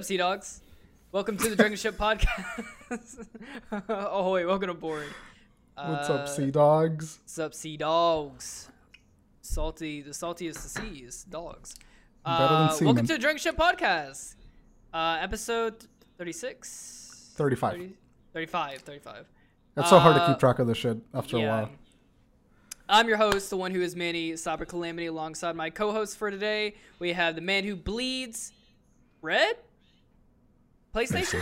up, Sea Dogs? Welcome to the Dragon Ship Podcast. oh wait, welcome aboard. What's Uh, up, sea dogs? What's up, Sea Dogs? Salty, the saltiest see is dogs. Better than Uh, welcome to the Dragon Ship Podcast, uh, episode 36? 35. 30 35, 35. It's so hard to uh, keep track of this shit after a while. I'm your host, the one who is Manny Cyber Calamity, alongside my co-host for today. We have the man who bleeds red, PlayStation,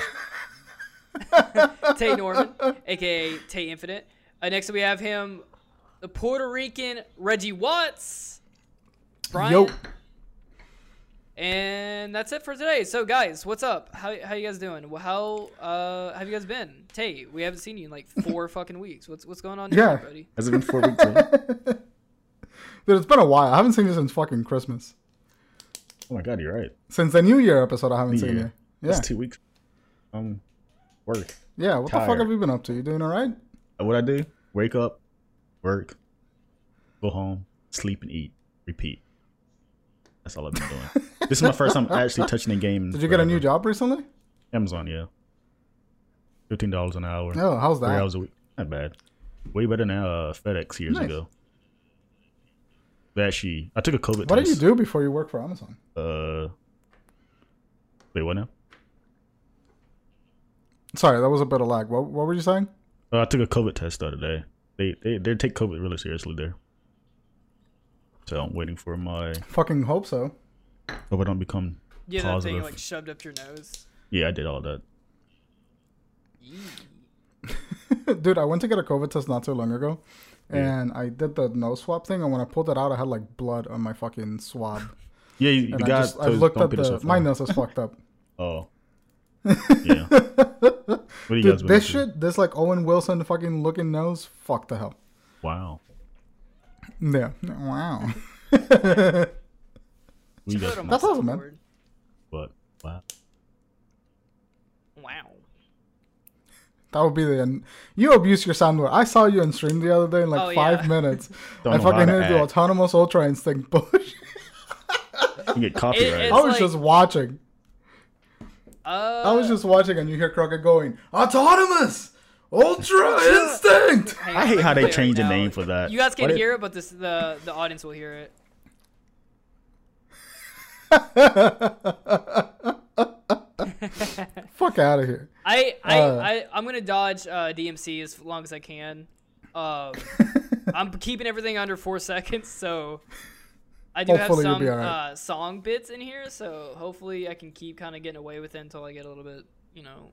Tay Norman, aka Tay Infinite. Uh, next we have him, the Puerto Rican Reggie Watts, Brian, Yo. and that's it for today. So guys, what's up? How how you guys doing? How uh have you guys been? Tay, we haven't seen you in like four fucking weeks. What's what's going on Yeah. here, buddy? Has it been four weeks? already? Dude, it's been a while. I haven't seen you since fucking Christmas. oh my god, you're right. Since the New Year episode, I haven't New seen Year. you. Yeah. That's two weeks. Um, work. Yeah, what the fuck have you been up to? You doing all right? Uh, What I do? Wake up, work, go home, sleep and eat, repeat. That's all I've been doing. this is my first time actually touching a game. Did you get a new job recently? Amazon, yeah. Fifteen dollars an hour. Oh, how's that? Three hours a week. Not bad. Way better than uh, FedEx years Nice. ago. But actually, I took a COVID What did you do before you worked for Amazon? Uh, wait, what now? Sorry, that was a bit of lag. What, what were you saying? Uh, I took a COVID test the other day. They they they take COVID really seriously there. So I'm waiting for my. Fucking hope so. Hope I don't become Yeah, that thing positive. like shoved up your nose. Yeah, I did all that. Dude, I went to get a COVID test not too long ago. And I did the nose swab thing, and when I pulled it out, I had like blood on my fucking swab. Yeah, you, And the I just I looked don't at put so the my nose is fucked up. Oh. Yeah. What do you Dude, been this up to? shit, this like Owen Wilson fucking looking nose, fuck the hell. Wow. Yeah. Wow. What you Put it guys on been my That's awesome, man. soundboard. What? Wow. Wow. That would be the end. you abuse your soundboard. I saw you in stream the other day in like Oh, five yeah. minutes. Don't I fucking to hit the autonomous ultra instinct push. You get copyright. it's I was like- just watching. Uh, I was just watching, and you hear Crockett going, "Autonomous ultra instinct." hang I hate how they play it changed the name for that. You guys can't did- hear it, but this the the audience will hear it. Fuck out of here. I I, Uh. I I'm gonna dodge uh, DMC as long as I can. Um, I'm keeping everything under four seconds, so I do Hopefully have some alright. uh, song bits in here. So hopefully I can keep kind of getting away with it until I get a little bit, you know,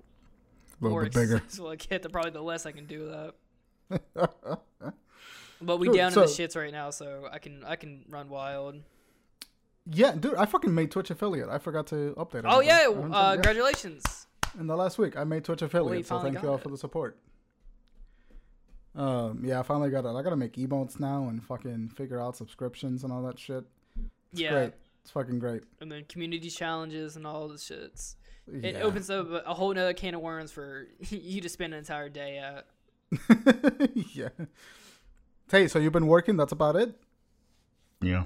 A little more bit bigger. successful I get. The probably the less I can do with that. But we Dude, down in the shits right now, so I can I can run wild. Yeah, dude, I fucking made Twitch affiliate. I forgot to update. Oh yeah, uh, said- congratulations. in the last week. I made Twitch affiliate, so thank you all it. for the support. Um, yeah, I finally got it. I gotta make emotes now and fucking figure out subscriptions and all that shit. It's yeah, great. It's fucking great. and then community challenges and all the shits. It opens up a a whole nother can of worms for you to spend an entire day at. yeah. Hey, so you've been working? That's about it. Yeah.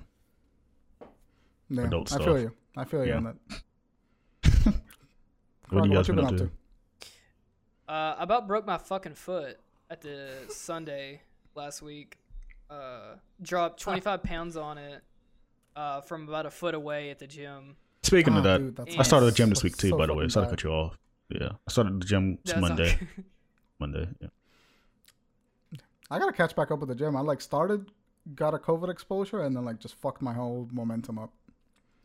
Yeah, Adult I feel you. I feel you Yeah. on that. What Croc, you guys you been up to? Uh, I about broke my fucking foot at the Sunday last week. Uh, dropped 25 pounds on it uh, from about a foot away at the gym. Speaking Oh, of that, dude, I started the gym this week too. so by the way, fucking sorry to cut you off. Yeah, I started the gym That's Monday. good. Monday. Yeah. I gotta catch back up with the gym. I like started, got a COVID exposure, and then like just fucked my whole momentum up.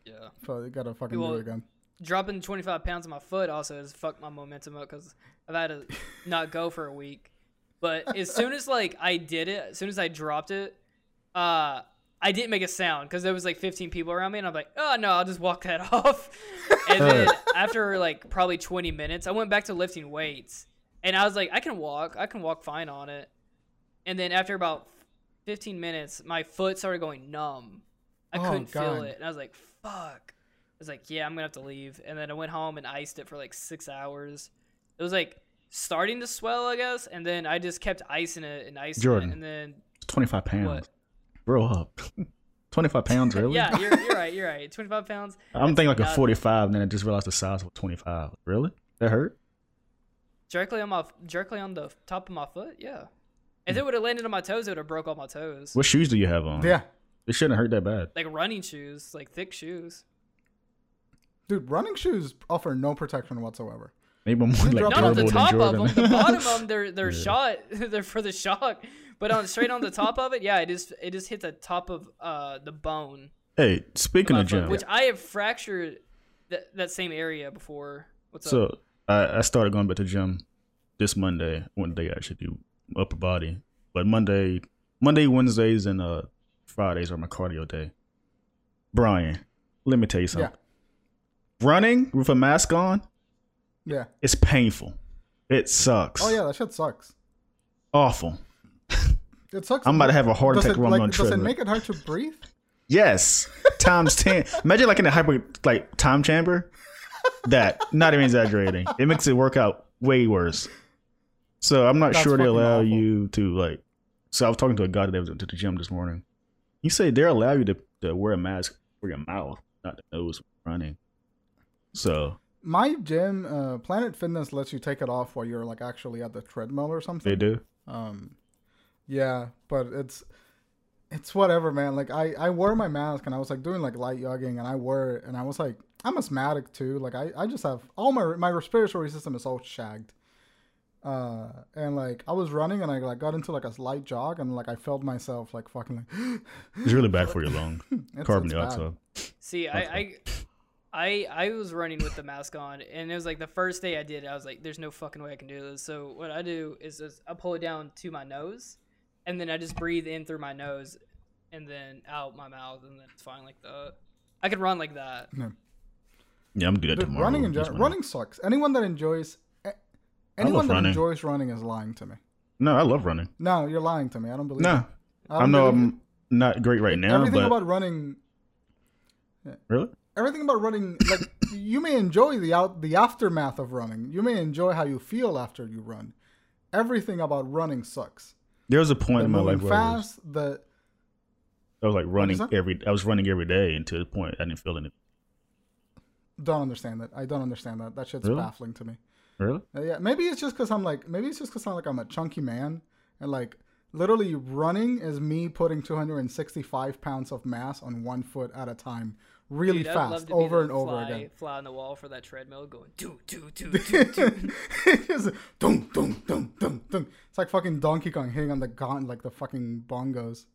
yeah. So you gotta fucking Well, do it again. Dropping 25 pounds on my foot also has fucked my momentum up because I've had to not go for a week. But as soon as like I did it, as soon as I dropped it, uh, I didn't make a sound because there was like 15 people around me, and I'm like, oh no, I'll just walk that off. And then after like probably 20 minutes, I went back to lifting weights, and I was like, I can walk, I can walk fine on it. And then after about 15 minutes, my foot started going numb. I Oh, couldn't feel it, and I was like, fuck. I was like, yeah, I'm gonna have to leave. And then I went home and iced it for like six hours. It was like starting to swell, I guess, and then I just kept icing it and icing Jordan. it, and then 25 pounds. What? Grow up. 25 pounds, really? Yeah, you're, you're right. You're right. 25 pounds. I'm thinking like a 45, and then I just realized the size was 25. Really? That hurt? Directly on my directly on the top of my foot. Yeah. If it would have landed on my toes, it would have broke all my toes. What shoes do you have on? Yeah, It shouldn't hurt that bad. Like running shoes, like thick shoes. dude, running shoes offer no protection whatsoever. Maybe more like drop Not on the top of them. The bottom of them, they're they're Yeah. shot. they're for the shock. But on straight on the top of it, yeah, it just it just hit the top of uh the bone. hey, speaking of gym, which I have fractured that that same area before. What's up? so I, I started going back to gym this Monday. One day I actually do upper body, but Monday, Monday, Wednesdays, and uh Fridays are my cardio day. Brian, let me tell you something. Running with a mask on, Yeah. it's painful. It sucks. Oh yeah, that shit sucks. awful. It sucks. I'm about to have a heart attack it, like, Does it make it hard to breathe? Yes, times ten. Imagine like in a hyper like time chamber. That not even exaggerating. It makes it work out way worse. So I'm not That's sure they allow awful. you to like. So I was talking to a guy that was to the gym this morning. He said they allow you to, to wear a mask for your mouth, not the nose running. So My gym, uh, Planet Fitness lets you take it off while you're like actually at the treadmill or something. they do. Um, yeah, but it's it's whatever, man. Like I I wore my mask and I was like doing like light jogging and I wore it and I was like I'm asthmatic too. Like I I just have all my my respiratory system is all shagged. Uh, and like I was running and I like got into like a light jog and like I felt myself like fucking like It's really bad for your lung. it's, Carbon it's bad. dioxide. See, I, I, I, I was running with the mask on, and it was like the first day I did. it, I was like, "There's no fucking way I can do this." So what I do is just I pull it down to my nose, and then I just breathe in through my nose, and then out my mouth, and then it's fine like that. I could run like that. Yeah, I'm good to do Dude, tomorrow. running in general, running sucks. Anyone that enjoys anyone that running. enjoys running is lying to me. No, I love running. No, you're lying to me. I don't believe. No, it. I I don't know believe it. I'm not great right now, everything but about running really, everything about running like you may enjoy the out the aftermath of running you may enjoy how you feel after you run everything about running sucks there was a point in my life where I was, fast the I was like running that? every. I was running every day until the point I didn't feel anything. don't understand that i don't understand that that shit's Really? baffling to me Really? Uh, yeah maybe it's just because i'm like maybe it's just because i'm like i'm a chunky man and like literally running is me putting 265 pounds of mass on one foot at a time really Dude, fast over the and over fly, again Fly on the wall for that treadmill, going do do do do do. it's like, dum, dum, dum, dum, dum. It's like fucking Donkey Kong hitting on the gon like the fucking bongos.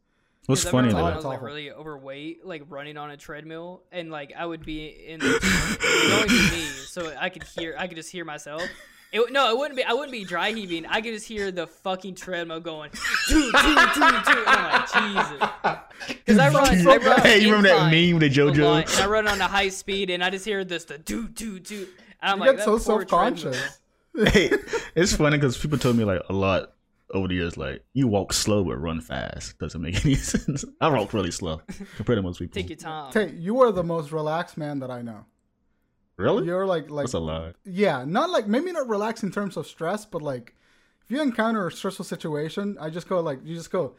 What's funny remember when I though? was like awful. really overweight, like running on a treadmill, and like I would be in the it would only be me, so I could hear, I could just hear myself. It, no, it wouldn't be. I wouldn't be dry heaving. I could just hear the fucking treadmill going, doo, doo, doo, doo. And I'm like, Jesus. Because I run, I run. Hey, you remember that meme with the lot, JoJo? And I run on a high speed, and I just hear this the doo doo doo. And I'm You like, get so self conscious. hey, it's funny because people told me like a lot over the years, like you walk slow but run fast. Doesn't make any sense. I walk really slow compared to most people. Take your time. Tay, you are the most relaxed man that I know. Really? You're like like That's a lot. yeah, not like maybe not relaxed in terms of stress, but like if you encounter a stressful situation, I just go like you just go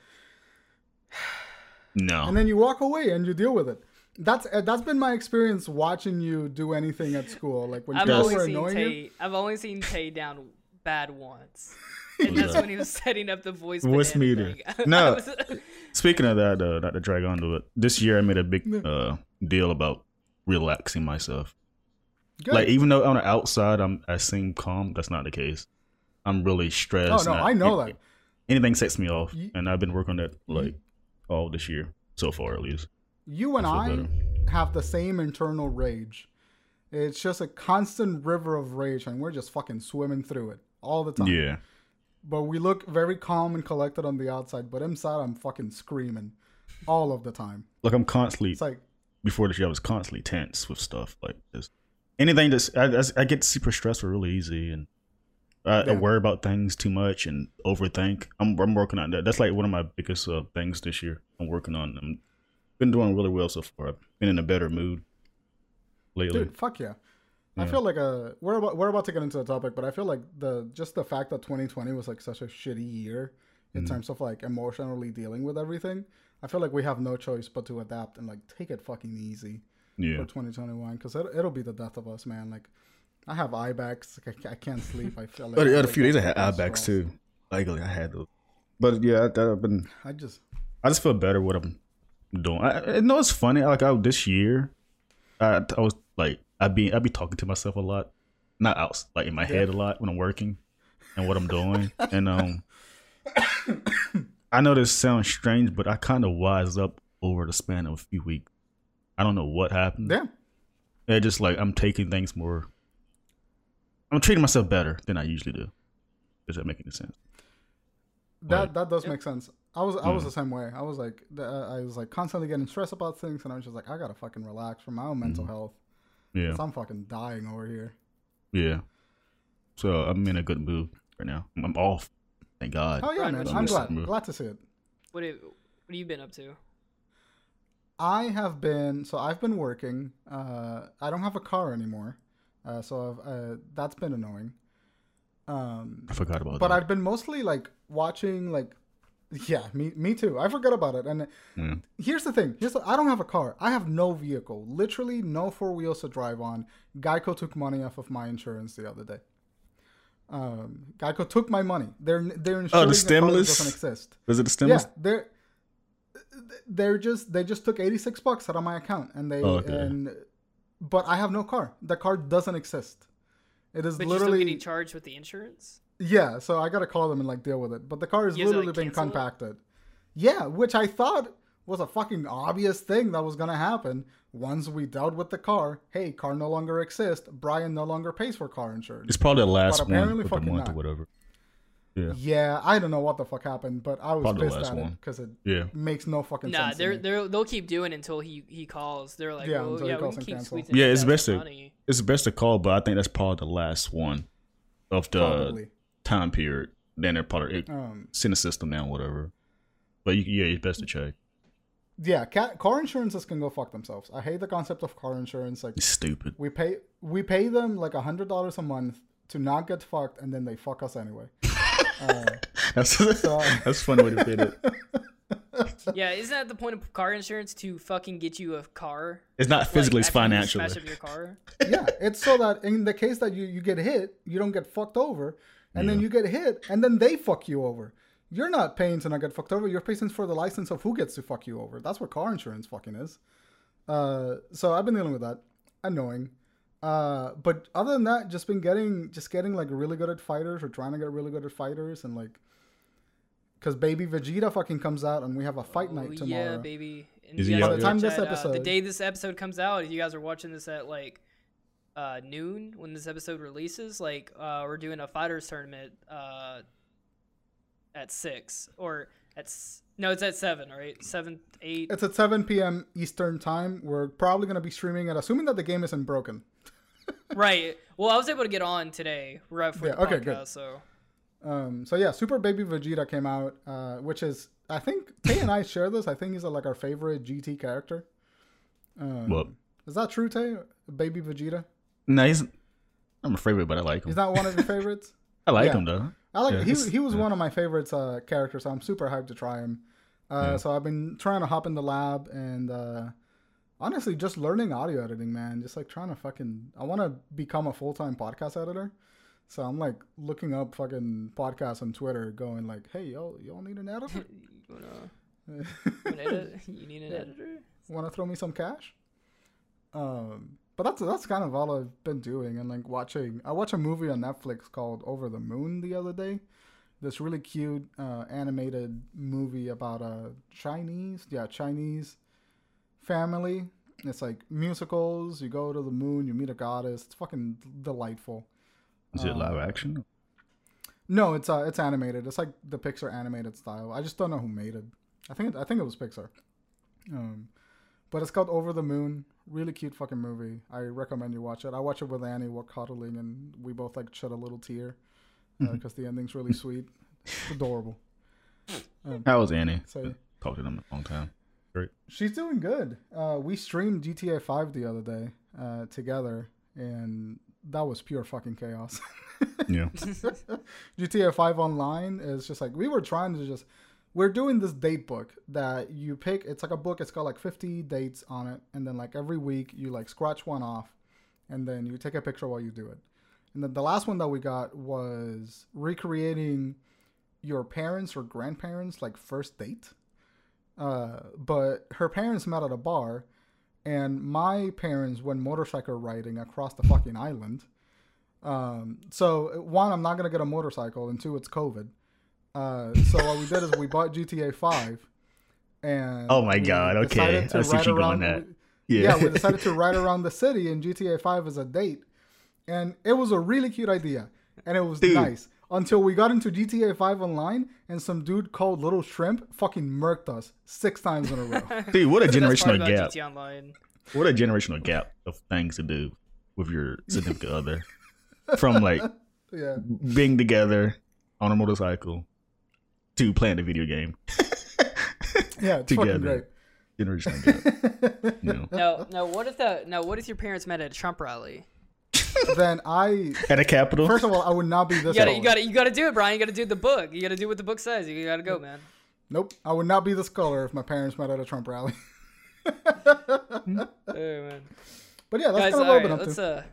No. and then you walk away and you deal with it. That's uh, that's been my experience watching you do anything at school. Like when I've people only were seen annoying you. Tay. I've only seen Tay down bad once, and that's when he was setting up the voice. Voicemeeter. No. Speaking of that, uh, not to drag on to it. This year I made a big uh, deal about relaxing myself. Good. Like even though on the outside I'm I seem calm, that's not the case. I'm really stressed. oh stressed. no, and I know it- that. Anything sets me off, You- and I've been working on that like all this year so far at least. You and I I better. have the same internal rage. It's just a constant river of rage, and we're just fucking swimming through it all the time. Yeah. But we look very calm and collected on the outside, but inside I'm fucking screaming all of the time. Like I'm constantly It's like, before the show, I was constantly tense with stuff like just anything that's I, I, I get super stressed for really easy and I, I worry about things too much and overthink. I'm I'm working on that. That's like one of my biggest uh, things this year. I'm working on. I'm been doing really well so far. I've been in a better mood lately. dude, fuck yeah. I feel like uh we're about we're about to get into the topic, but I feel like the just the fact that 2020 was like such a shitty year in Mhm. terms of like emotionally dealing with everything. I feel like we have no choice but to adapt and like take it fucking easy Yeah. for 2021 because it, it'll be the death of us, man. Like I have eye bags, like, I, I can't sleep. I feel like But other wake few days I had fucking eye bags stressed. too. Like I had those. But yeah, I, I've been. I just I just feel better what I'm doing. I, I know it's funny. Like I, this year, I, I was like I be I be talking to myself a lot, not out like in my head a lot when I'm working and what I'm doing. and um, I know this sounds strange, but I kind of wise up over the span of a few weeks. I don't know what happened. yeah. It's just like I'm taking things more. I'm treating myself better than I usually do. Does that make any sense? That Right. that does Yep. make sense. I was I was Mhm. the same way. I was like uh, I was like constantly getting stressed about things, and I was just like I gotta fucking relax for my own mental Mhm. health. Yeah, I'm fucking dying over here. yeah. So I'm in a good mood right now. I'm, I'm off. Thank God. Oh yeah, Brian, man. what's I'm glad glad to see it. What have, what have you been up to? I have been so I've been working. Uh, I don't have a car anymore, uh, so I've, uh, that's been annoying. Um, I forgot about but that. But I've been mostly like watching like, yeah, me me too. I forgot about it. And Mm. here's the thing: here's the, I don't have a car. I have no vehicle. Literally no four wheels to drive on. Geico took money off of my insurance the other day. Um, Geico took my money. They're they're insuring a car Oh, stimulus? doesn't exist. Was it the stimulus? Yeah, they're they're just they just took 86 bucks out of my account and they Oh, okay. and but I have no car. The car doesn't exist. It is But you're still literally getting charged with the insurance. yeah, so I got to call them and like deal with it. But the car is You guys, literally like, being cancel it? compacted. Yeah, which I thought was a fucking obvious thing that was going to happen once we dealt with the car. Hey, car no longer exists. Brian no longer pays for car insurance. It's probably the last But one apparently of the fucking month or whatever. Yeah. Yeah, I don't know what the fuck happened, but I was Probably pissed last at it one. because it Yeah. makes no fucking Nah, sense. to they're they're they'll keep doing it until he he calls. They're like, Yeah, well, yeah, we calls can and keep cancel. squeezing. Yeah, it's best to- money. It's best to call, but I think that's probably the last one of the Probably. time period. Then they're probably it, Um, send the system down, whatever. But you, yeah, it's best to check. yeah, ca- car insurances can go fuck themselves. I hate the concept of car insurance. Like It's stupid. we pay we pay them like a hundred dollars a month to not get fucked, and then they fuck us anyway. Uh, That's that's a funny way to put it. Yeah, isn't that the point of car insurance to fucking get you a car? It's not Like, physically, it's after you financially. Smash up your car. yeah, it's so that in the case that you you get hit, you don't get fucked over, and then you get hit, and then they fuck you over. You're not paying to not get fucked over. You're paying for the license of who gets to fuck you over. That's what car insurance fucking is. Uh, so I've been dealing with that. Annoying. Uh, but other than that, just been getting just getting like really good at fighters or trying to get really good at fighters and like. Cause baby Vegeta fucking comes out and we have a fight Oh, night tomorrow. Yeah, baby. And Is he guys out can there? By the time this at, uh, the episode- day this episode comes out, if you guys are watching this at like uh, noon when this episode releases, like uh, we're doing a fighters tournament uh, at six or at s- no, it's at seven, right? Seven, eight. It's at 7 p.m. Eastern time. We're probably gonna be streaming it, assuming that the game isn't broken. Right. Well, I was able to get on today right for Yeah, the okay, podcast, good. so Um, so yeah, Super Baby Vegeta came out, uh, which is I think Tay and I share this. I think he's uh, like our favorite GT character. Um, What? is that true, Tay? Baby Vegeta. No, he's. I'm a favorite, but I like him. He's not one of your favorites. I like yeah. him though. I like Yeah, he he was yeah. one of my favorites uh, characters. So I'm super hyped to try him. Uh, Yeah. So I've been trying to hop in the lab and uh, honestly just learning audio editing, man. Just like trying to fucking. I want to become a full time podcast editor. So I'm like looking up fucking podcasts on Twitter, going like, "Hey, yo, y'all need an editor? you wanna, edit? You need an editor? want to throw me some cash?" Um, but that's that's kind of all I've been doing, and like watching. I watched a movie on Netflix called Over the Moon the other day. This really cute uh, animated movie about a Chinese, yeah, Chinese family. It's like musicals. You go to the moon, you meet a goddess. It's fucking delightful. Is it Um, live action? No, it's uh, it's animated. It's like the Pixar animated style. I just don't know who made it. I think it, I think it was Pixar. Um, but it's called Over the Moon. Really cute fucking movie. I recommend you watch it. I watch it with Annie. We're cuddling, and we both like shed a little tear because the ending's really sweet. It's adorable. Um, How was Annie? so Talked to them a long time. She's doing good. Uh, we streamed GTA 5 the other day uh, together, and that was pure fucking chaos. Yeah. GTA 5 online is just like we were trying to just we're doing this date book that you pick it's like a book it's got like 50 dates on it and then like every week you like scratch one off and then you take a picture while you do it. And then the last one that we got was recreating your parents or grandparents like first date. Uh, but her parents met at a bar and my parents went motorcycle riding across the fucking island. Um, so one, I'm not gonna get a motorcycle, and two, it's COVID. Uh, so what we did is we bought GTA Five, and Oh my God, okay. I see you going around- at. Yeah. Yeah. we decided to ride around the city in GTA Five as a date, and it was a really cute idea, and it was Dude. nice until we got into GTA Five online, and some dude called Little Shrimp fucking murked us six times in a row. Dude, what a That's the best part generational gap. GTA Online. What a generational gap of things to do with your significant other. From like yeah, being together on a motorcycle to playing a video game. yeah, it's fucking Together. great. Generational gap. You know. No, no. What if the no? What if your parents met at a Trump rally? Then I At a capital. first of all I would not be this. You gotta, you gotta, you gotta do it, Brian. You gotta do the book. You gotta do what the book says. You gotta go, man. Nope, I would not be this color if my parents met at a Trump rally. Oh man. But yeah, that's Guys, kind of what right, up let's to. uh,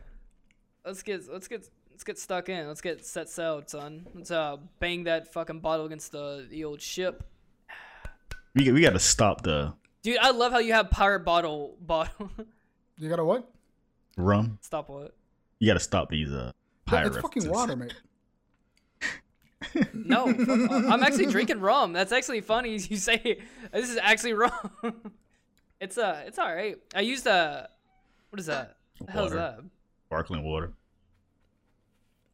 let's get, let's get, let's get stuck in. Let's get set sail, son. Let's uh, bang that fucking bottle against the the old ship. we, we got to stop the Dude, I love how you have pirate bottle bottle. You got a what? rum. Stop what? You got to stop these uh, Yeah, pirate it's fucking water, mate. No, fuck. I'm actually drinking rum. That's actually funny. You say this is actually rum. it's uh, it's all right. I used uh, what is that? What the hell is that? Sparkling water.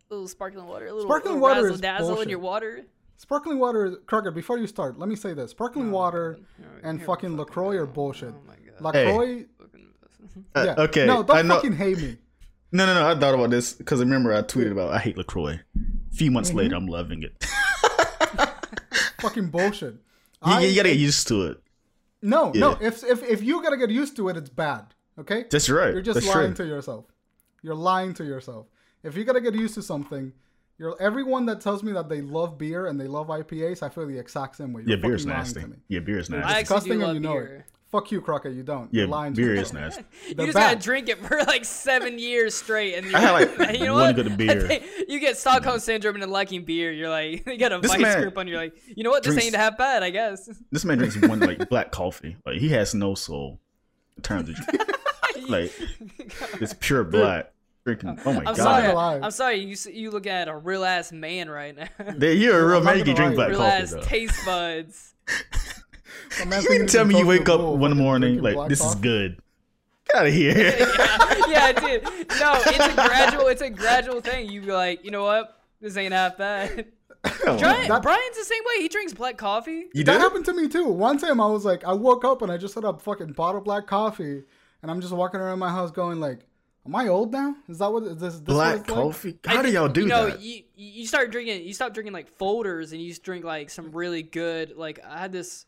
A little sparkling water. A little, Sparkling little water razzle is dazzle in bullshit. your water. Sparkling water, Crocker. Before you start, let me say this: sparkling water Alright, and here fucking Lacroix are bullshit. Oh my god. Lacroix, Fucking- Uh, okay. No, don't I know. fucking hate me. No, no, no. I thought about this because I remember I tweeted about I hate Lacroix. A few months Mm-hmm. later, I'm loving it. fucking bullshit. you, I- you gotta get used to it. no, no. If if if you gotta get used to it, it's bad. Okay. That's right. You're just That's lying true. to yourself. You're lying to yourself. If you gotta get used to something, you're everyone that tells me that they love beer and they love IPAs. I feel the exact same way. You're Yeah, beer is fucking nasty. to me. Yeah, beer is I nasty. actually Disgusting, do and love you know beer. It. Fuck you, Crocker. You don't. Yeah, You're lying to beer is yourself. nasty. You They're just gotta drink it for like seven years straight, and I had, like, you're- know one what? good beer. you get Stockholm syndrome and then liking beer. You're like, you got a This vice man grip on. You're like, you know what? This drinks- ain't half bad, I guess. This man drinks one like black coffee. Like he has no soul in terms of like it's pure black. Drinking. Oh my I'm god. sorry. I'm sorry. You you look at a real ass man right now. You're a real I'm man. You can drink black real coffee ass though. taste buds. My man You thinking can tell me you wake up bull, one morning like black this is good. Get out of here. yeah, yeah, dude. No, it's a gradual. It's a gradual thing. You be like, you know what? This ain't half bad. Brian, That- Brian's the same way. He drinks black coffee. You That did? happened to me too. One time I was like, I woke up and I just had a fucking pot of black coffee, and I'm just walking around my house going like, "Am I old now? Is that what is this?" this what Black it's like?" coffee. I How do y'all do you know, that? You you start drinking. You stop drinking like Folgers, and you just drink like some really good. Like I had this.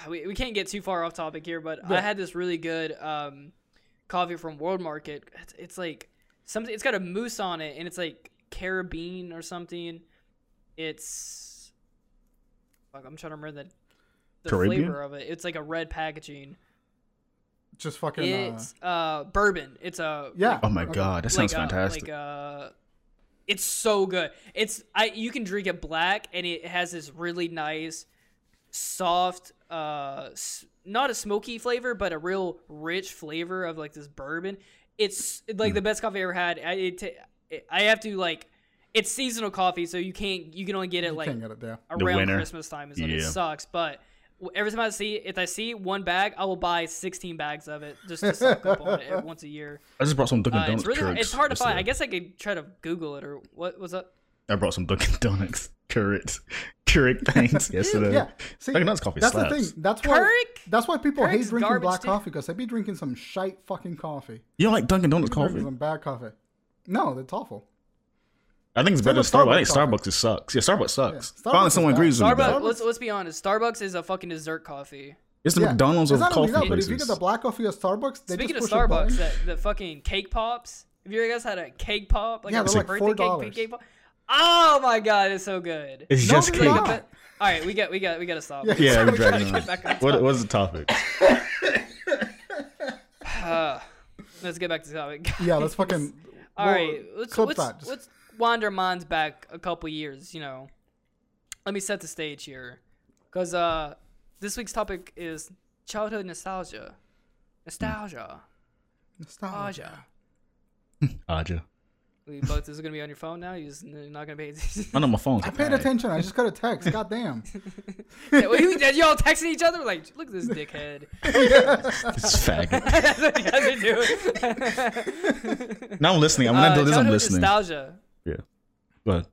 We, we can't get too far off topic here, but I had this really good um, coffee from World Market. It's, it's like something. It's got a mousse on it, and it's like carabine or something. It's. Fuck, I'm trying to remember the the Caribbean? flavor of it. It's like a red packaging. Just fucking. Uh, It's uh, bourbon. It's a yeah. Oh my god, that sounds like, uh, fantastic. Like uh, it's so good. It's I you can drink it black and it has this really nice, soft, uh, not a smoky flavor, but a real rich flavor of like this bourbon. It's like the best coffee I ever had. I it, ta- I have to like. It's seasonal coffee, so you can't. You can only get it You like get it there. Around. Christmas time is when it sucks. But every time I see if I see one bag, I will buy 16 bags of it just to suck up on it once a year. I just brought some Dunkin' Uh, Donuts. it's really hard, it's hard to find. I guess I could try to Google it or what was up. I brought some Dunkin' Donuts Keurig Keurig things yesterday. Yeah. See, Dunkin' Donuts coffee that's slaps. the thing. That's why. Keurig? That's why people Keurig's hate drinking black too. coffee because they'd be drinking some shite fucking coffee. You don't like Dunkin' Donuts Drinking coffee? some bad coffee. No, that's awful. I think it's Same better than with Starbucks. I think Starbucks Starbucks it sucks. Yeah, Starbucks sucks. Starbucks Finally, someone bad. agrees with me. Starbucks. Let's let's be honest. Starbucks is a fucking dessert coffee. It's the Yeah. McDonald's It's of coffee that, but if you get the black coffee at Starbucks, they Speaking of just push a button. Starbucks, that the fucking cake pops. Have you guys had a cake pop? Like Yeah, a they're like birthday cake, $4. cake pop? Oh my god, it's so good. It's No, just they're cake. All right, we got we got we got to stop. Yeah. Yeah, we we're gotta dragging get on. back on What, topic. what's the topic? Uh, let's get back to the topic. Yeah, let's fucking. All well, right, let's clip let's, that. Just- let's wander minds back a couple years. You know, let me set the stage here, because uh, this week's topic is childhood nostalgia. Nostalgia. Nostalgia. Nostalgia. Aja. We both this is gonna be on your phone now. You're just n- not gonna pay attention. I know my phone's. I paid attention. I just got a text. God damn. yeah, well, you, you all texting each other like, look at this dickhead. This faggot. That's what you guys are doing. Now I'm listening. I'm not Uh, doing this. I'm listening. Nostalgia. Yeah. Go ahead.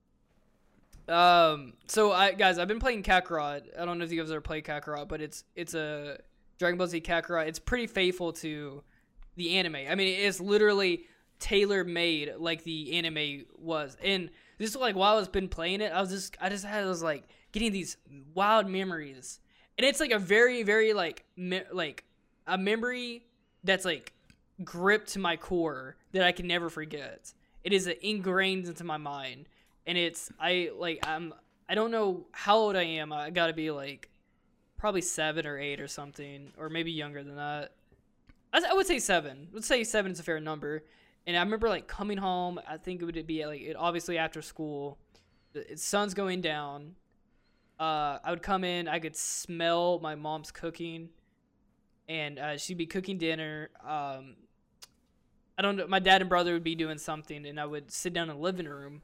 Um. So I guys, I've been playing Kakarot. I don't know if you guys ever played Kakarot, but it's it's a Dragon Ball Z Kakarot. It's pretty faithful to the anime. I mean, it's literally tailor made like the anime was. And this is like while I was been playing it, I was just I just had I was like getting these wild memories, and it's like a very very like me- like a memory that's like gripped to my core that I can never forget. It is ingrained into my mind, and it's I like I'm I don't know how old I am. I got to be like probably seven or eight or something, or maybe younger than that. I, I would say seven. Let's say seven is a fair number. And I remember like coming home. I think it would be like it, obviously after school. The sun's going down. Uh, I would come in. I could smell my mom's cooking, and uh, she'd be cooking dinner. Um, I don't know. My dad and brother would be doing something, and I would sit down in the living room.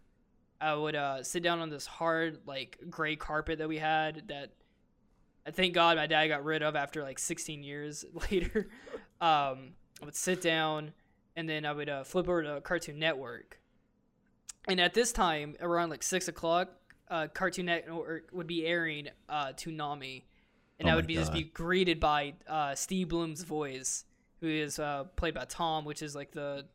I would uh, sit down on this hard, like gray carpet that we had. That I thank God my dad got rid of after like 16 years later. Um, I would sit down, and then I would uh, flip over to Cartoon Network. And at this time, around like six o'clock, uh, Cartoon Network would be airing uh, Toonami, and Oh I would be just be greeted by uh, Steve Blum's voice, who is uh, played by Tom, which is like the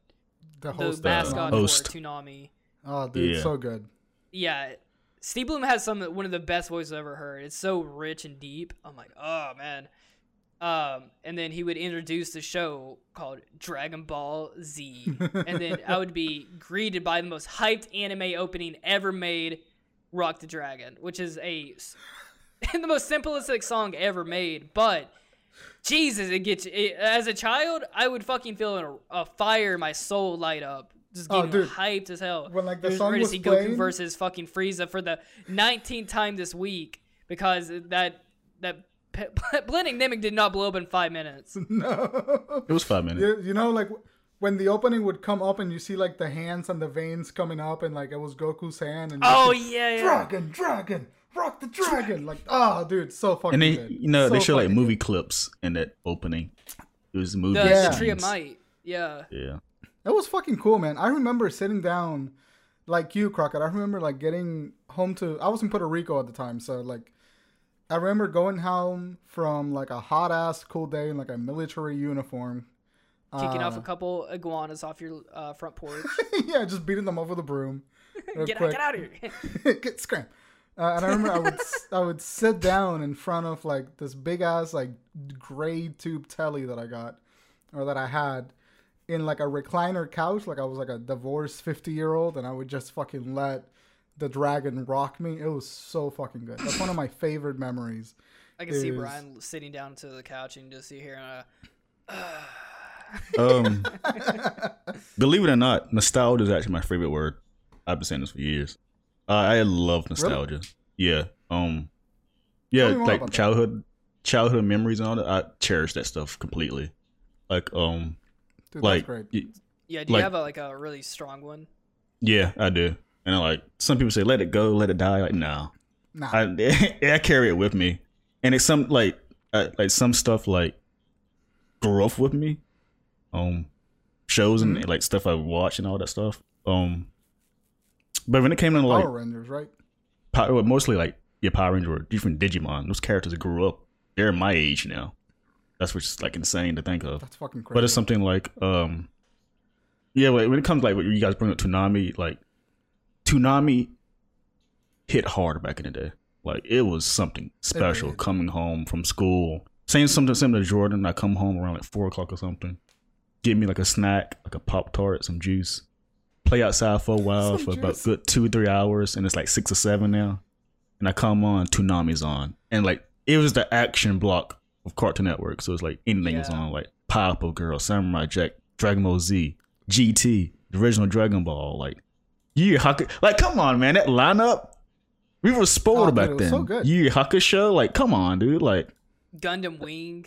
The the host. of mascot Toonami. Host. for Toonami. Oh, dude, Yeah. so good. Yeah, Steve Blum has some one of the best voices I've ever heard. It's so rich and deep. I'm like, oh man. Um, and then he would introduce the show called Dragon Ball Z, and then I would be greeted by the most hyped anime opening ever made, "Rock the Dragon," which is a the most simplistic song ever made, but. Jesus, it gets. It, as a child, I would fucking feel a, a fire in my soul light up, just Oh, getting dude. hyped as hell. When, like, the I was song to see playing- Goku versus fucking Frieza for the 19th time this week because that that blending Namek did not blow up in five minutes. no. It was five minutes. You, you know, like when the opening would come up and you see like the hands and the veins coming up, and like it was Goku's hand. And Oh see, yeah, yeah. dragon, dragon, rock the dragon. Like, oh, dude, so fucking And they, good. you know, they show like fucking movie clips in that opening. It was movie. The, Yeah. the Tree of. Might. Yeah. Yeah. That was fucking cool, man. I remember sitting down, like you, Crockett. I remember like getting home to. I was in Puerto Rico at the time, so like, I remember going home from like a hot ass cool day in like a military uniform. Kicking off Uh, a couple iguanas off your uh, front porch. yeah, just beating them up with a broom. get, quick. get out of here. get scram. Uh, and I remember I would I would sit down in front of like this big ass like gray tube telly that I got or that I had in like a recliner couch like I was like a divorced 50 year old and I would just fucking let the dragon rock me. It was so fucking good. That's one of my favorite memories. I can see Brian sitting down to the couch and just see here. Uh, Um, believe it or not, nostalgia is actually my favorite word. I've been saying this for years. Uh, I love nostalgia. Yeah. Um. Yeah, Tell me more like about that. childhood, childhood memories and all that. I cherish that stuff completely. Like, um, Dude, like, that's great. y- yeah. Do you Like- have a, like a really strong one? yeah, I do. And like, some people say, "Let it go, let it die." Like, no, Nah. I I carry it with me, and it's some like uh, like some stuff like grew up with me, um, shows and Mm-hmm. like stuff I watch and all that stuff. Um, but when it came to like Power Rangers, right? Power, well, mostly like yeah, Power Ranger or different Digimon, those characters grew up. They're my age now. That's what's like insane to think of. That's fucking crazy. But it's something like, um, yeah, when it comes like what you guys bring up Toonami, like Toonami hit hard back in the day. Like it was something special coming home from school. Same something similar to Jordan. I come home around like four o'clock or something. get me like a snack, like a pop tart, some juice, play outside for a while Some for about good two or three hours, and it's like six or seven now. And I come on, Toonami's on, and like it was the action block of Cartoon Network, so it's like anything was Yeah. on, like Papa Girl, Samurai Jack, Dragon Ball Z, GT, the original Dragon Ball, like Yu Yu Like, come on, man, that lineup. We were spoiled Oh, dude, back it was then. so good. Yu Yu Hakusho, like, come on, dude, like Gundam Wing.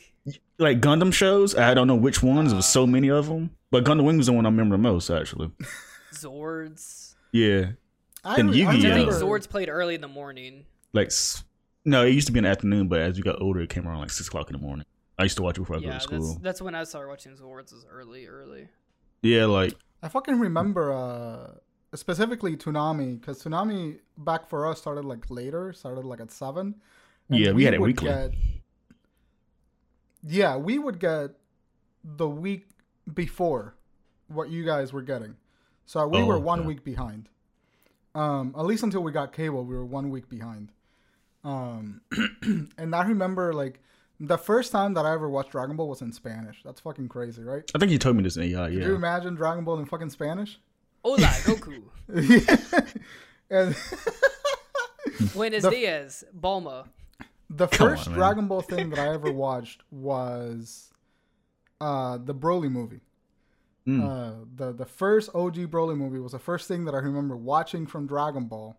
like Gundam shows. I don't know which ones. There was so many of them, but Gundam Wing was the one I remember the most, actually. Zoids. Yeah, I, And Yu-Gi-Oh! I think Zoids played early in the morning. like no, it used to be in the afternoon, but as we got older, it came around like six o'clock in the morning. I used to watch it before I Yeah, go to that's school. that's when I started watching Zoids. Was early, early. Yeah, like I fucking remember uh specifically Toonami because Toonami back for us started like later, started like at seven. Yeah, we had it weekly. Get, yeah, we would get the week before what you guys were getting, so we Oh, were one okay. week behind. Um, at least until we got cable, we were one week behind. Um, and I remember like the first time that I ever watched Dragon Ball was in Spanish. That's fucking crazy, right? I think you told me this in AI. Could you imagine Dragon Ball in fucking Spanish? Hola, Goku. and Buenos The- dias, Bulma. the Come first on. Dragon Ball thing that I ever watched was uh, the Broly movie. Mm. Uh, the the first OG Broly movie was the first thing that I remember watching from Dragon Ball,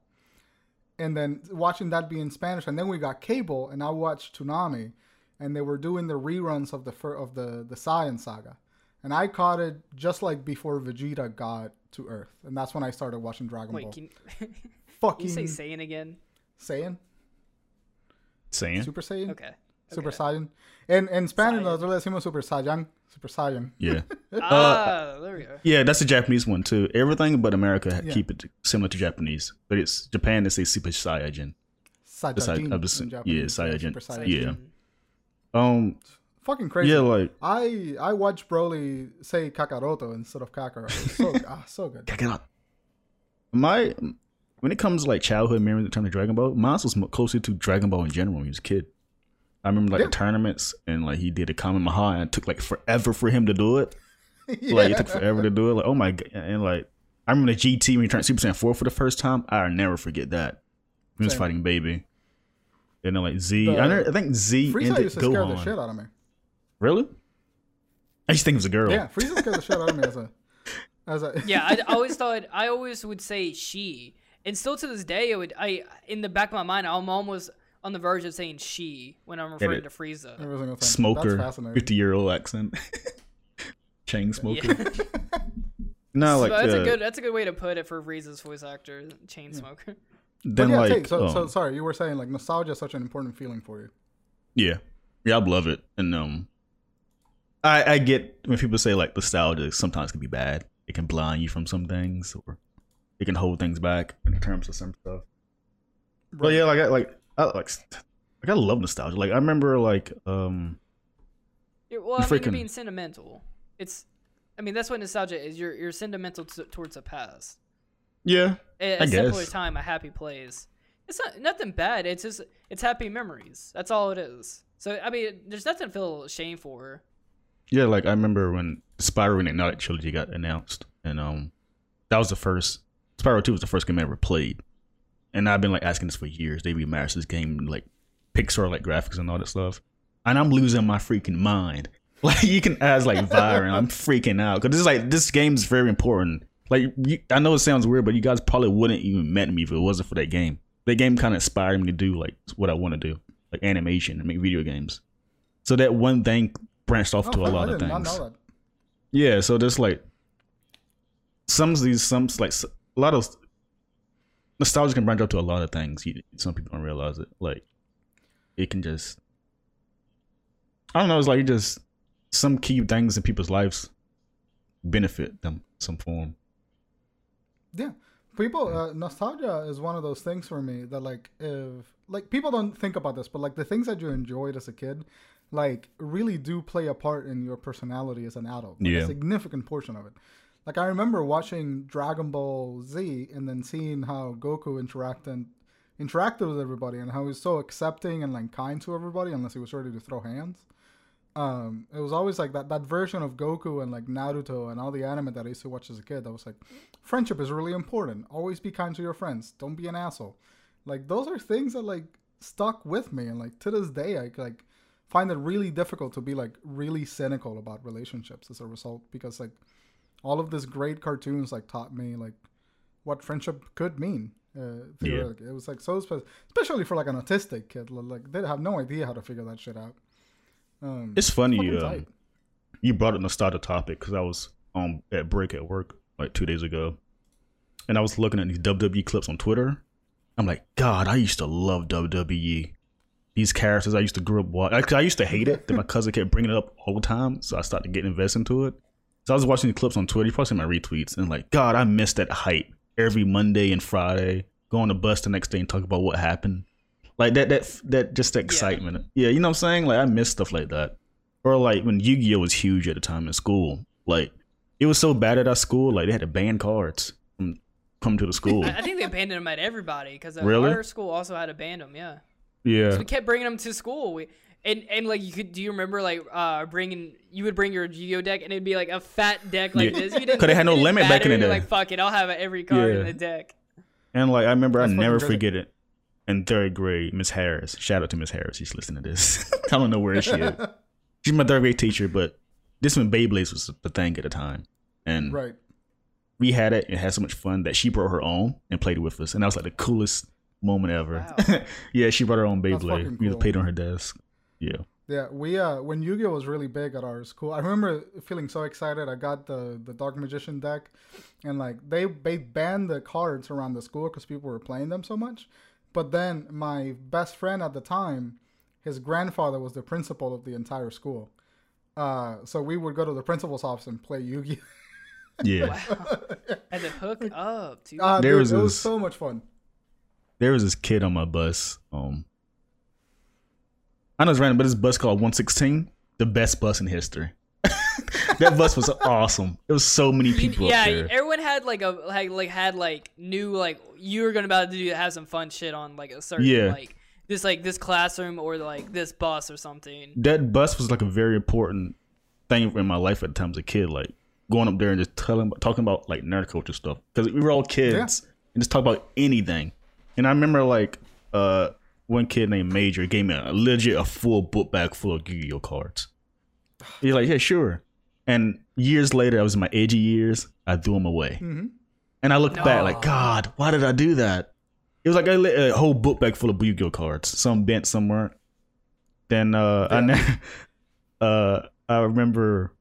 and then watching that be in Spanish. And then we got cable, and I watched Toonami, and they were doing the reruns of the fir- of the the Saiyan saga, and I caught it just like before Vegeta got to Earth, and that's when I started watching Dragon Wait, Ball. can, can Fucking you say Saiyan again? Saiyan, Saying, Super Saiyan. Okay. Super okay. Saiyan. En, en Spanish Saiyan. nosotros decimos Super Saiyan. Super Saiyan. yeah, Ah, there we go. yeah, that's the Japanese one too. Everything but America Yeah. keep it similar to Japanese, but it's Japan. They say Super Saiyajin. Saiyajin. I'm yeah, Japanese, Saiyajin. Super Saiyan. Yeah. Um, Fucking crazy. yeah, like I I watched Broly say Kakaroto instead of Kakarot. It so ah, so good. out. My when it comes to like childhood memories in terms of Dragon Ball, mine was closer to Dragon Ball in general when he was a kid. I remember like Yeah. the tournaments and like he did a Kamehameha and it took like forever for him to do it. yeah. Like it took forever to do it. Like oh my god, and like I remember the GT when he turned Super Saiyan four for the first time. I'll never forget that. He was Same. fighting Baby. And then like Z, The- I, never, I think Z Frieza ended used to scare the Gohan. shit out of me. Really? I used to think it was a girl. Yeah, Frieza scared the shit out of me as a as a Yeah, I, I always thought I always would say she, and still to this day, it would. I in the back of my mind, I'm almost on the verge of saying she when I'm referring it- to Frieza. every single thing. Smoker, fifty year old accent. Chain smoker. Yeah. No, So like that's uh, a good that's a good way to put it for Frieza's voice actor, chain smoker. But then yeah, like take- so, so um, sorry, you were saying like nostalgia is such an important feeling for you. Yeah, yeah, I love it, and um, I I get when people say like nostalgia sometimes can be bad. It can blind you from some things, or it can hold things back in terms of some stuff. But yeah, like I like I like like I love nostalgia. Like I remember like um Yeah, well, I mean, you're being sentimental. It's, I mean, that's what nostalgia is. You're you're sentimental t- towards the past. yeah A, a simpler guess. time, a happy place. It's not nothing bad. It's just it's happy memories. That's all it is. So I mean, there's nothing to feel ashamed for. Yeah like I remember when Spyro Reignited trilogy got announced, and um that was the first Spyro Two was the first game I ever played, and I've been like asking this for years. They remastered this game like Pixar like graphics and all that stuff, and I'm losing my freaking mind. Like you can ask like Byron, I'm freaking out because this is like this game's very important. Like you, I know it sounds weird, but you guys probably wouldn't even met me if it wasn't for that game. That game kind of inspired me to do like what I want to do, like animation and make video games. So that one thing branched off Oh, to a lot of things. Yeah, so there's like some of these, some like a lot of nostalgia can branch off to a lot of things. You, some people don't realize it. Like it can just, I don't know. It's like just some key things in people's lives benefit them some form. Yeah, people uh, nostalgia is one of those things for me that like if like people don't think about this, but like the things that you enjoyed as a kid, like really do play a part in your personality as an adult. Like, Yeah. a significant portion of it. Like I remember watching Dragon Ball Z and then seeing how Goku interacted interacted with everybody and how he was so accepting and like kind to everybody unless he was ready to throw hands. Um, it was always like that that version of Goku and like Naruto and all the anime that I used to watch as a kid. That was like, friendship is really important. Always be kind to your friends. Don't be an asshole. Like those are things that like stuck with me, and like to this day, I like find it really difficult to be like really cynical about relationships as a result because like all of these great cartoons like taught me like what friendship could mean. Uh, theoretically. It was like so, spe- especially for like an autistic kid, like they have no idea how to figure that shit out. Um, It's funny fucking um, you brought up nostalgia topic because I was um at break at work like two days ago, and I was looking at these WWE clips on Twitter. I'm like, God, I used to love WWE. These characters I used to grow up watching. I used to hate it. Then my cousin kept bringing it up all the time, so I started getting invested into it. So I was watching the clips on Twitter. You probably seen my retweets, and like, God, I miss that hype every Monday and Friday. Go on the bus the next day and talk about what happened. Like that, that, that, just the excitement. Yeah, you know what I'm saying? Like I miss stuff like that. Or like when Yu-Gi-Oh was huge at the time in school. Like it was so bad at our school. Like they had to ban cards from coming to the school. I I think they banned them at everybody because Really? our school also had to ban them. Yeah, yeah, so we kept bringing them to school. We and and like you could. Do you remember like uh bringing? You would bring your Yu-Gi-Oh deck and it'd be like a fat deck like Yeah. this. You didn't 'Cause they had no it didn't limit back in the day. Like fuck it, I'll have every card in the deck. and like I remember, That's I never great. forget it. In third grade, Miss Harris. Shout out to Miss Harris. She's listening to this. I don't know where she is. She's my third grade teacher, but this when Beyblades was the thing at the time, and right. we had it and had so much fun that she brought her own and played it with us, and that was like the coolest moment ever. Wow. yeah, she brought her own That's Beyblade. fucking We just cool. played on her desk. Yeah. Yeah, we uh when Yu-Gi-Oh was really big at our school, I remember feeling so excited. I got the the Dark Magician deck, and like they they banned the cards around the school because people were playing them so much. But then my best friend at the time, his grandfather was the principal of the entire school. Uh, so we would go to the principal's office and play Yu-Gi. Oh. Yeah. Wow. Had to hook up, dude. Uh, There dude, was it was so much fun. There was this kid on my bus. Um, I know it's random, but this bus called 116, the best bus in history. that bus was awesome. It was so many people yeah, up there. everyone had like a like like had like new like you were gonna about to do have some fun shit on like a certain Yeah. like this like this classroom or like this bus or something. that bus was like a very important thing in my life at the time as a kid. Like going up there and just telling, talking about like nerd culture stuff because we were all kids and just talk about anything. And I remember like uh one kid named Major gave me a legit a full book bag full of Yu-Gi-Oh cards. He's like, yeah, sure. And years later, I was in my edgy years. I threw them away, hmm and I look back like, God, why did I do that? It was like a, li- a whole book bag full of Yu-Gi-Oh cards, some bent somewhere. Then uh, I ne- uh, I remember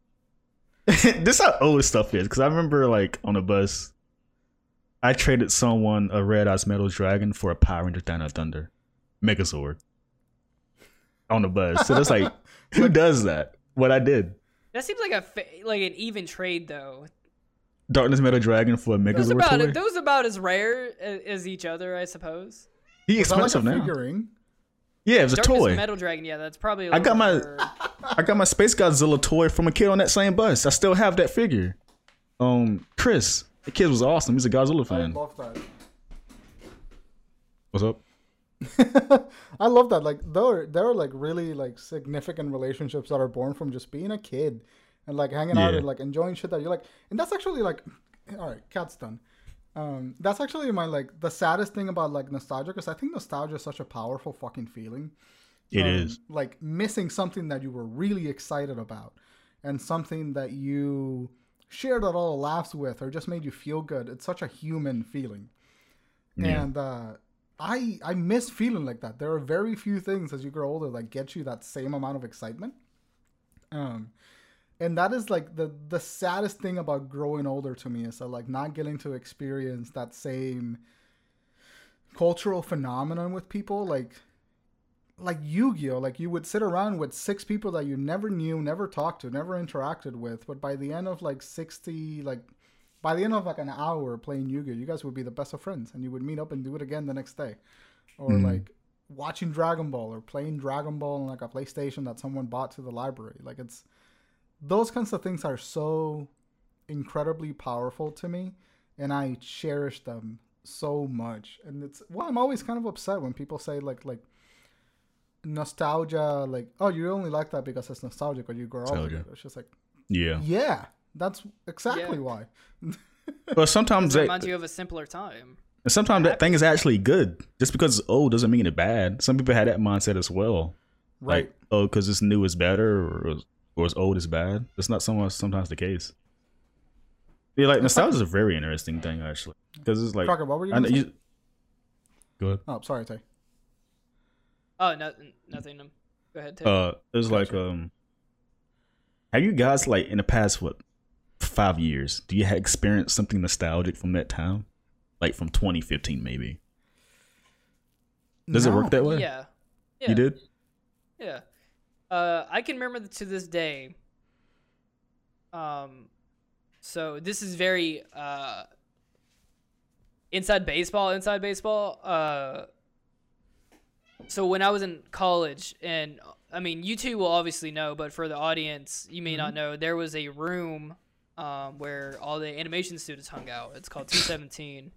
this how old stuff is because I remember like on a bus, I traded someone a red eyes metal dragon for a Power Ranger Dino Thunder Megazord on the bus. So that's like, who does that? What I did. That seems like a fa- like an even trade though. Darkness Metal Dragon for a Those Megazord about toy. those about as rare as, as each other, I suppose. He Was that like expensive now. figurine? Yeah, it was a toy. Metal Dragon, yeah, that's probably. a I got my- more- I got my Space Godzilla toy from a kid on that same bus. I still have that figure. Um, Chris, the kid was awesome. He's a Godzilla fan. I love that. What's up? I love that. Like there, there are like really like significant relationships that are born from just being a kid and like hanging out and like enjoying shit that you like. And that's actually like, all right, cat's done. Um, that's actually my like the saddest thing about like nostalgia because I think nostalgia is such a powerful fucking feeling. It um, is. like missing something that you were really excited about and something that you shared a lot of laughs with or just made you feel good. It's such a human feeling. Yeah. And uh, I I miss feeling like that. There are very few things as you grow older that get you that same amount of excitement. Um, and that is like the the saddest thing about growing older to me is that like not getting to experience that same cultural phenomenon with people like like Yu-Gi-Oh like you would sit around with six people that you never knew never talked to never interacted with but by the end of like 60 like by the end of like an hour playing Yu-Gi-Oh you guys would be the best of friends and you would meet up and do it again the next day. Or Mhm. like watching Dragon Ball or playing Dragon Ball on like a PlayStation that someone bought to the library. Like it's those kinds of things are so incredibly powerful to me and I cherish them so much. And it's well I'm always kind of upset when people say like like nostalgia, like oh, you only like that because it's nostalgic, or you grow up. With Nostalgia. it. It's just like Yeah, yeah, that's exactly Yeah. why. but sometimes It that, reminds you of a simpler time. And sometimes that thing is actually good. Just because it's old doesn't mean it's bad. Some people had that mindset as well. Right. Like, oh, because it's new is better, or or it's old is bad. That's not sometimes sometimes the case. Yeah, like nostalgia is a very interesting thing actually, because it's like Crockett, what were you I gonna say? you- Go ahead. Oh, sorry, Tay. Oh, no, nothing. um, Go ahead. Ted. Uh, it was like um, have you guys like in the past what five years? Do you have experienced something nostalgic from that time, like from 2015 maybe? Does it work that way? yeah. Yeah. You did. Yeah. Uh, I can remember to this day. Um, so this is very uh, inside baseball. Inside baseball. Uh, so when I was in college, and I mean, you two will obviously know, but for the audience, you may not know. There was a room um, where all the animation students hung out. It's called 217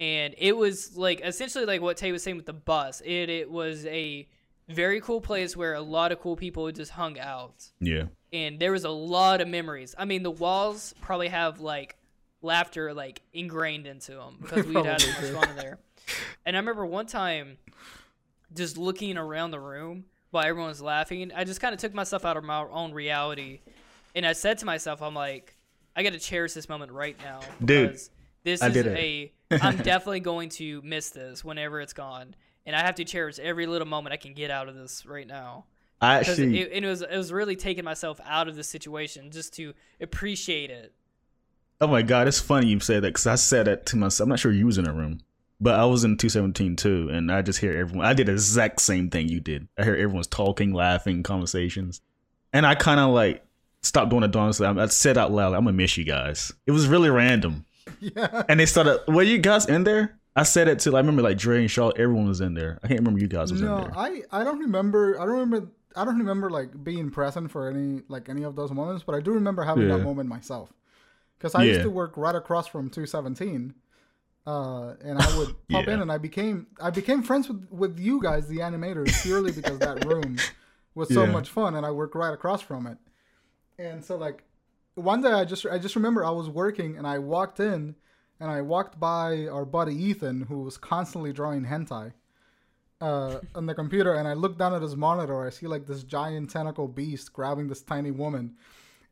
and it was like essentially like what Tay was saying with the bus. It it was a very cool place where a lot of cool people just hung out, Yeah. and there was a lot of memories. I mean, the walls probably have like laughter like ingrained into them because we had so much fun in there. And I remember one time just looking around the room while everyone was laughing. I just kind of took myself out of my own reality, and I said to myself, "I'm like, I got to cherish this moment right now, Dude, this I is did it. a. I'm definitely going to miss this whenever it's gone, and I have to cherish every little moment I can get out of this right now." I actually it, it was it was really taking myself out of the situation just to appreciate it. Oh my god, it's funny you say that because I said that to myself. I'm not sure you was in the room, but I was in 217 too, and I just hear everyone. I did the exact same thing you did. I hear everyone's talking, laughing, conversations, and I kind of like stopped doing the dance. I said out loud, "I'm gonna miss you guys." It was really random, Yeah. and they started. Were you guys in there? I said it to. I remember like Dre and Shaw. Everyone was in there. I can't remember you guys was in No, there. I I don't remember. I don't remember. I don't remember like being present for any like any of those moments, but I do remember having that moment myself. Because I used to work right across from 217, uh, and I would pop in, and I became I became friends with with you guys, the animators, purely because that room was so Yeah. much fun, and I worked right across from it. And so like one day, I just I just remember I was working, and I walked in, and I walked by our buddy Ethan, who was constantly drawing hentai uh, on the computer, and I look down at his monitor. I see like this giant tentacle beast grabbing this tiny woman,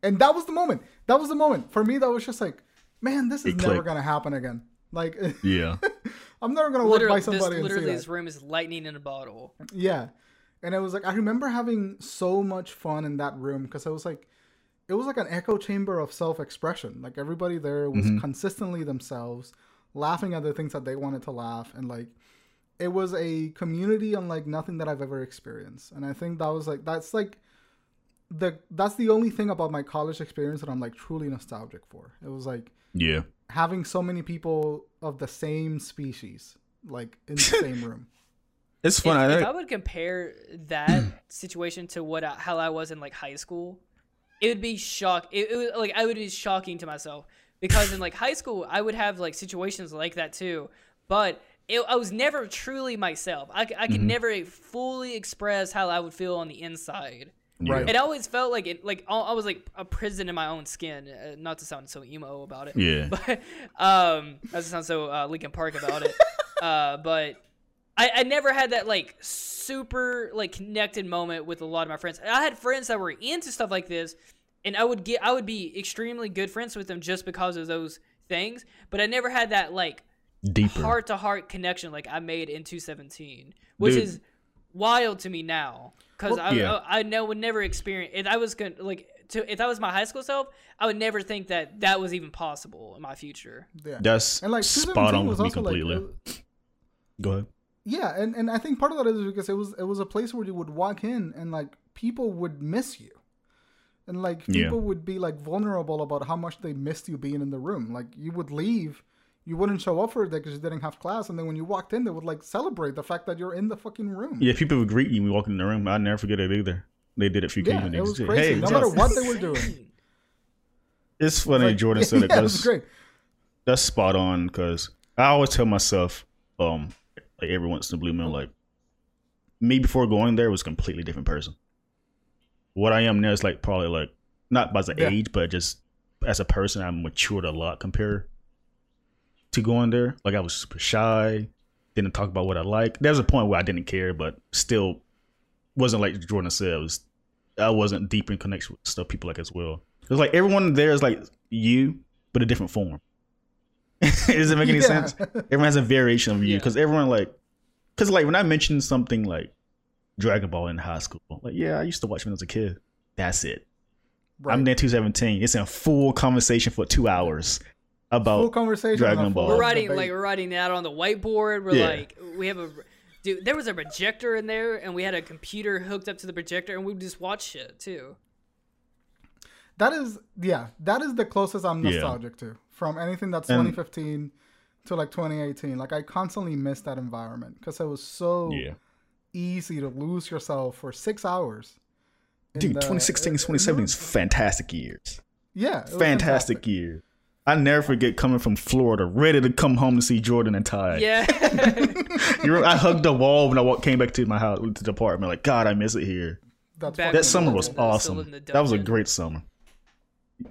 and that was the moment. That was the moment for me. That was just like, man, this is never gonna happen again. Like, yeah, I'm never gonna walk by Literally, this, somebody and see literally that. this room is lightning in a bottle. Yeah. And it was like I remember having so much fun in that room because it was like it was like an echo chamber of self-expression. Like everybody there was mm-hmm. consistently themselves, laughing at the things that they wanted to laugh and like it was a community unlike nothing that I've ever experienced. And I think that was like that's like the that's the only thing about my college experience that I'm like truly nostalgic for. It was like yeah. Having so many people of the same species like in the same room. It's If, fun. I if I would compare that situation to what I, how I was in like high school, it would be shock. It, it would, like I would be shocking to myself because in like high school I would have like situations like that too, but it, I was never truly myself. I, c- I Mm-hmm. could never fully express how I would feel on the inside. Yeah. Right. It always felt like it, like I I was like a prison in my own skin. Uh, not to sound so emo about it, Yeah. but um, not to sound so uh, Linkin Park about it. uh, but I, I never had that like super like connected moment with a lot of my friends. I had friends that were into stuff like this, and I would get I would be extremely good friends with them just because of those things. But I never had that like Deeper. heart to heart connection like I made in 217, which Dude. is wild to me now because I, yeah. I I know would never experience if I was gonna like to if that was my high school self, I would never think that that was even possible in my future. Yeah. That's And like spot on was with me also like completely. uh, Go ahead. Yeah, and, and I think part of that is because it was it was a place where you would walk in and like people would miss you. And like Yeah. people would be like vulnerable about how much they missed you being in the room. Like you would leave, you wouldn't show up for a day because you didn't have class, and then when you walked in, they would like celebrate the fact that you're in the fucking room. Yeah, people would greet you when you walk in the room. I never forget it either. They did it a few Yeah, times. it was crazy. Hey, no matter what they were doing. It's funny Like, Jordan said it yeah, it was because great. that's spot on. Because I always tell myself, um, like every once in a blue moon, like me before going there was a completely different person. What I am now is like probably like not by the Yeah. age, but just as a person, I'm matured a lot compared to going there. Like I was super shy, didn't talk about what I like. There was a point where I didn't care, but still wasn't like Jordan said. Was I wasn't deep in connection with stuff people like as well. It was like everyone there is like you, but a different form. Does it make any Yeah. sense? Everyone has a variation of you Yeah. because everyone like, because like when I mentioned something like Dragon Ball in high school, like yeah, I used to watch when I was a kid. That's it. Right. I'm there 217. It's in full conversation for two hours full about conversation. Dragon Ball. We're writing like we're writing that on the whiteboard. We're Yeah. like we have a dude. There was a projector in there, and we had a computer hooked up to the projector, and we just watch shit too. That is, yeah, that is the closest I'm Yeah. nostalgic to from anything that's And- 2015 to like 2018. Like I constantly miss that environment because it was so yeah. easy to lose yourself for six hours. Dude, the- 2016, in- 2017 is mm-hmm. fantastic years. Yeah, it was Fantastic year. I never forget coming from Florida, ready to come home to see Jordan and Ty. Yeah, You remember, I hugged the wall when I walked, came back to my house, to the apartment. Like, God, I miss it here. That's That summer was Still in the- awesome. still in the That was a great summer.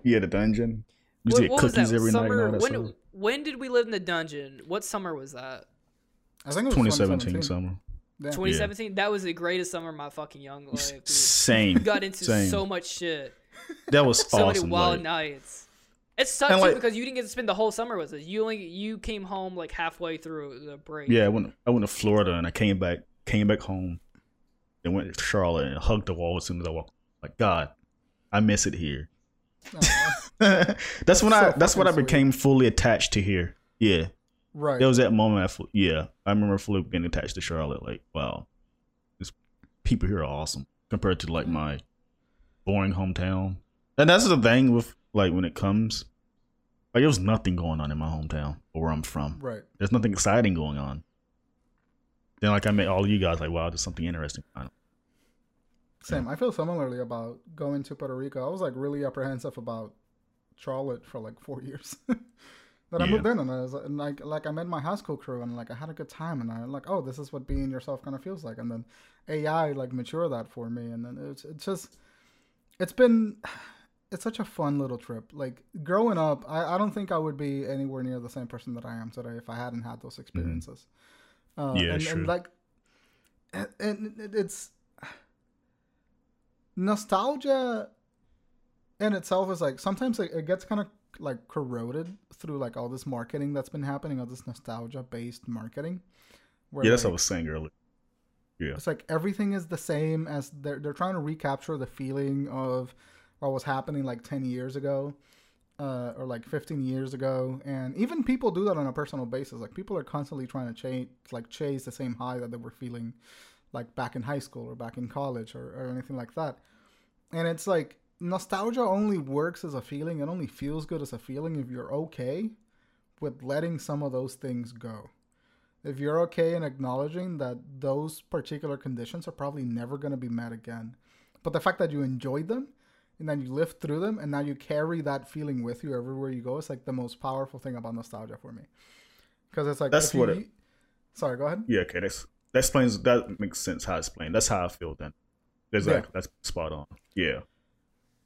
Yeah, the dungeon. You used what, get what was cookies that every night and summer? all that when stuff. when did we live in the dungeon? What summer was that? I think it was 2017 2017. summer. Yeah. 2017. That was the greatest summer of my fucking young life. Dude. Same. We got into Same. so much shit. That was so awesome. many wild like- nights. It sucked And, too like- because you didn't get to spend the whole summer with us. You only you came home like halfway through the break. Yeah, I went. I went to Florida and I came back. Came back home. Then went to Charlotte and hugged the wall as soon as I walked. Like God, I miss it here. Oh, that's when I. That's when I fucking sweet. became fully attached to here. Yeah, right. there was that moment. I fl- yeah, I remember fully getting attached to Charlotte. Like wow, These people here are awesome compared to like mm-hmm. my boring hometown. And that's the thing with like when it comes. Like there was nothing going on in my hometown or where I'm from. right. There's nothing exciting going on. Then like I met all of you guys like wow, there's something interesting. on. Same. I feel similarly about going to Puerto Rico. I was like really apprehensive about Charlotte for like four years. then I moved in and I was and like like I met my high school crew and like I had a good time and I'm like oh this is what being yourself kind of feels like and then AI like mature that for me and then it's it's just it's been it's such a fun little trip. Like growing up, I, I don't think I would be anywhere near the same person that I am today if I hadn't had those experiences. Uh, Yeah, and, true. and like and, and it's nostalgia in itself is like sometimes it, it gets kind of like corroded through like all this marketing that's been happening all this nostalgia based marketing where Yeah, that's what I was saying earlier. Yeah. it's like everything is the same as they're, they're trying to recapture the feeling of what was happening like 10 years ago uh, or like 15 years ago. And even people do that on a personal basis. Like people are constantly trying to chase like chase the same high that they were feeling like back in high school or back in college or, or anything like that. And it's like nostalgia only works as a feeling. It only feels good as a feeling if you're okay with letting some of those things go. If you're okay in acknowledging that those particular conditions are probably never going to be met again. But the fact that you enjoyed them and then you lived through them and now you carry that feeling with you everywhere you go it's like the most powerful thing about nostalgia for me because it's like That's if you- what it- sorry go ahead Yeah, okay, that's that explains that makes sense how I explain. That's how I feel then. Exactly. That's spot on. Yeah.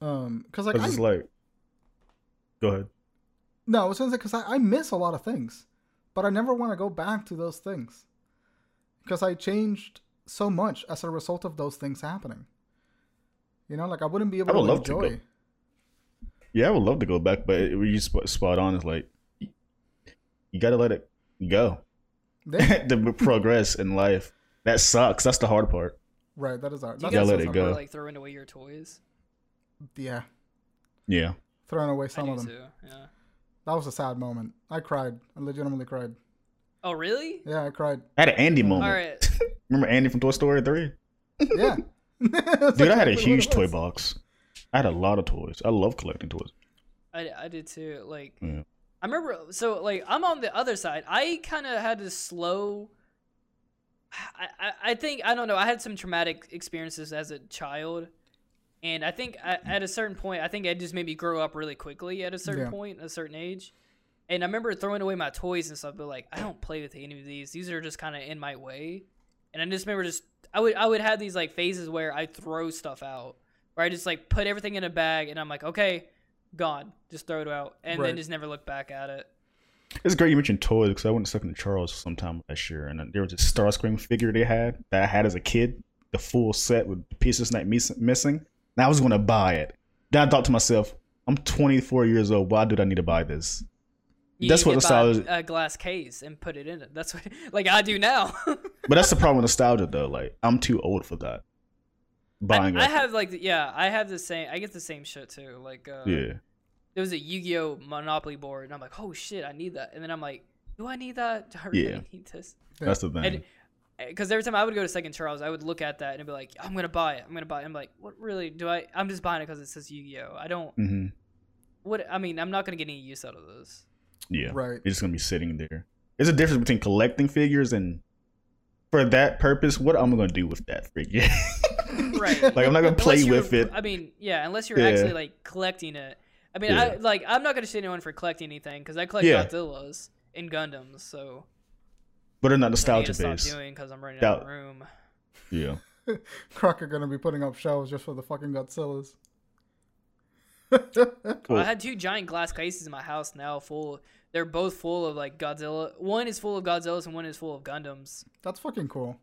um because like I, it's like Go ahead. no it's because I, I miss a lot of things but i never want to go back to those things because i changed so much as a result of those things happening you know like i wouldn't be able I would to love to enjoy go. Yeah, I would love to go back, but it, you spot, spot on is like you gotta let it go. The progress in life. That sucks. That's the hard part. right that is our Do you that's, Yeah, guys let it go. like throwing away your toys? yeah Yeah. throwing away I some do of them too. Yeah. that was a sad moment i cried i legitimately cried Oh really? yeah i cried I had an Andy moment. All right. Remember Andy from Toy Story 3? yeah Dude, I had a huge toy box. I had a lot of toys. I love collecting toys. I, I did too. Like Yeah. I remember. So like I'm on the other side. I kind of had to slow. I, I I think I don't know. I had some traumatic experiences as a child, and I think I, mm. at a certain point, I think it just made me grow up really quickly at a certain Yeah. point, a certain age. And I remember throwing away my toys and stuff, but like I don't play with any of these. These are just kind of in my way. And I just remember just I would I would have these like phases where I throw stuff out, where I just like put everything in a bag, and I'm like, okay, gone, just throw it out, and Right. then just never look back at it. It's great you mentioned toys because I went to Second Charles sometime last year, and there was a Starscream figure they had that I had as a kid, the full set with pieces not missing. And I was going to buy it. Then I thought to myself, I'm 24 years old. Why did I need to buy this? You That's what to buy nostalgia- a glass case and put it in it. That's what like I do now. But that's the problem with nostalgia, though. Like I'm too old for that. Buying, I, I have like yeah, I have the same. I get the same shit too. Like uh, yeah, there was a Yu-Gi-Oh Monopoly board, and I'm like, oh shit, I need that. And then I'm like, do I need that? Do I really Yeah. need this? that's the thing. Because every time I would go to Second Charles, I would look at that and be like, I'm gonna buy it. I'm gonna buy it. I'm like, what really do I? I'm just buying it because it says Yu-Gi-Oh. I don't. hmm What I mean, I'm not gonna get any use out of this. Yeah, Right. It's just gonna be sitting there. There's a difference between collecting figures and for that purpose, what am I gonna do with that figure? Right. like I'm not gonna play with it. I mean, yeah, unless you're Yeah. actually like collecting it. I mean, I Yeah. like I'm not gonna shit anyone for collecting anything because I collect Yeah. Godzillas and Gundams, so But they're not I need nostalgia to stop based. doing because I'm running Doubt- out of room. Yeah. Crocker gonna be putting up shelves just for the fucking Godzillas. Cool. I had two giant glass cases in my house now, full. They're both full of like Godzilla. One is full of Godzillas and one is full of Gundams. That's fucking cool.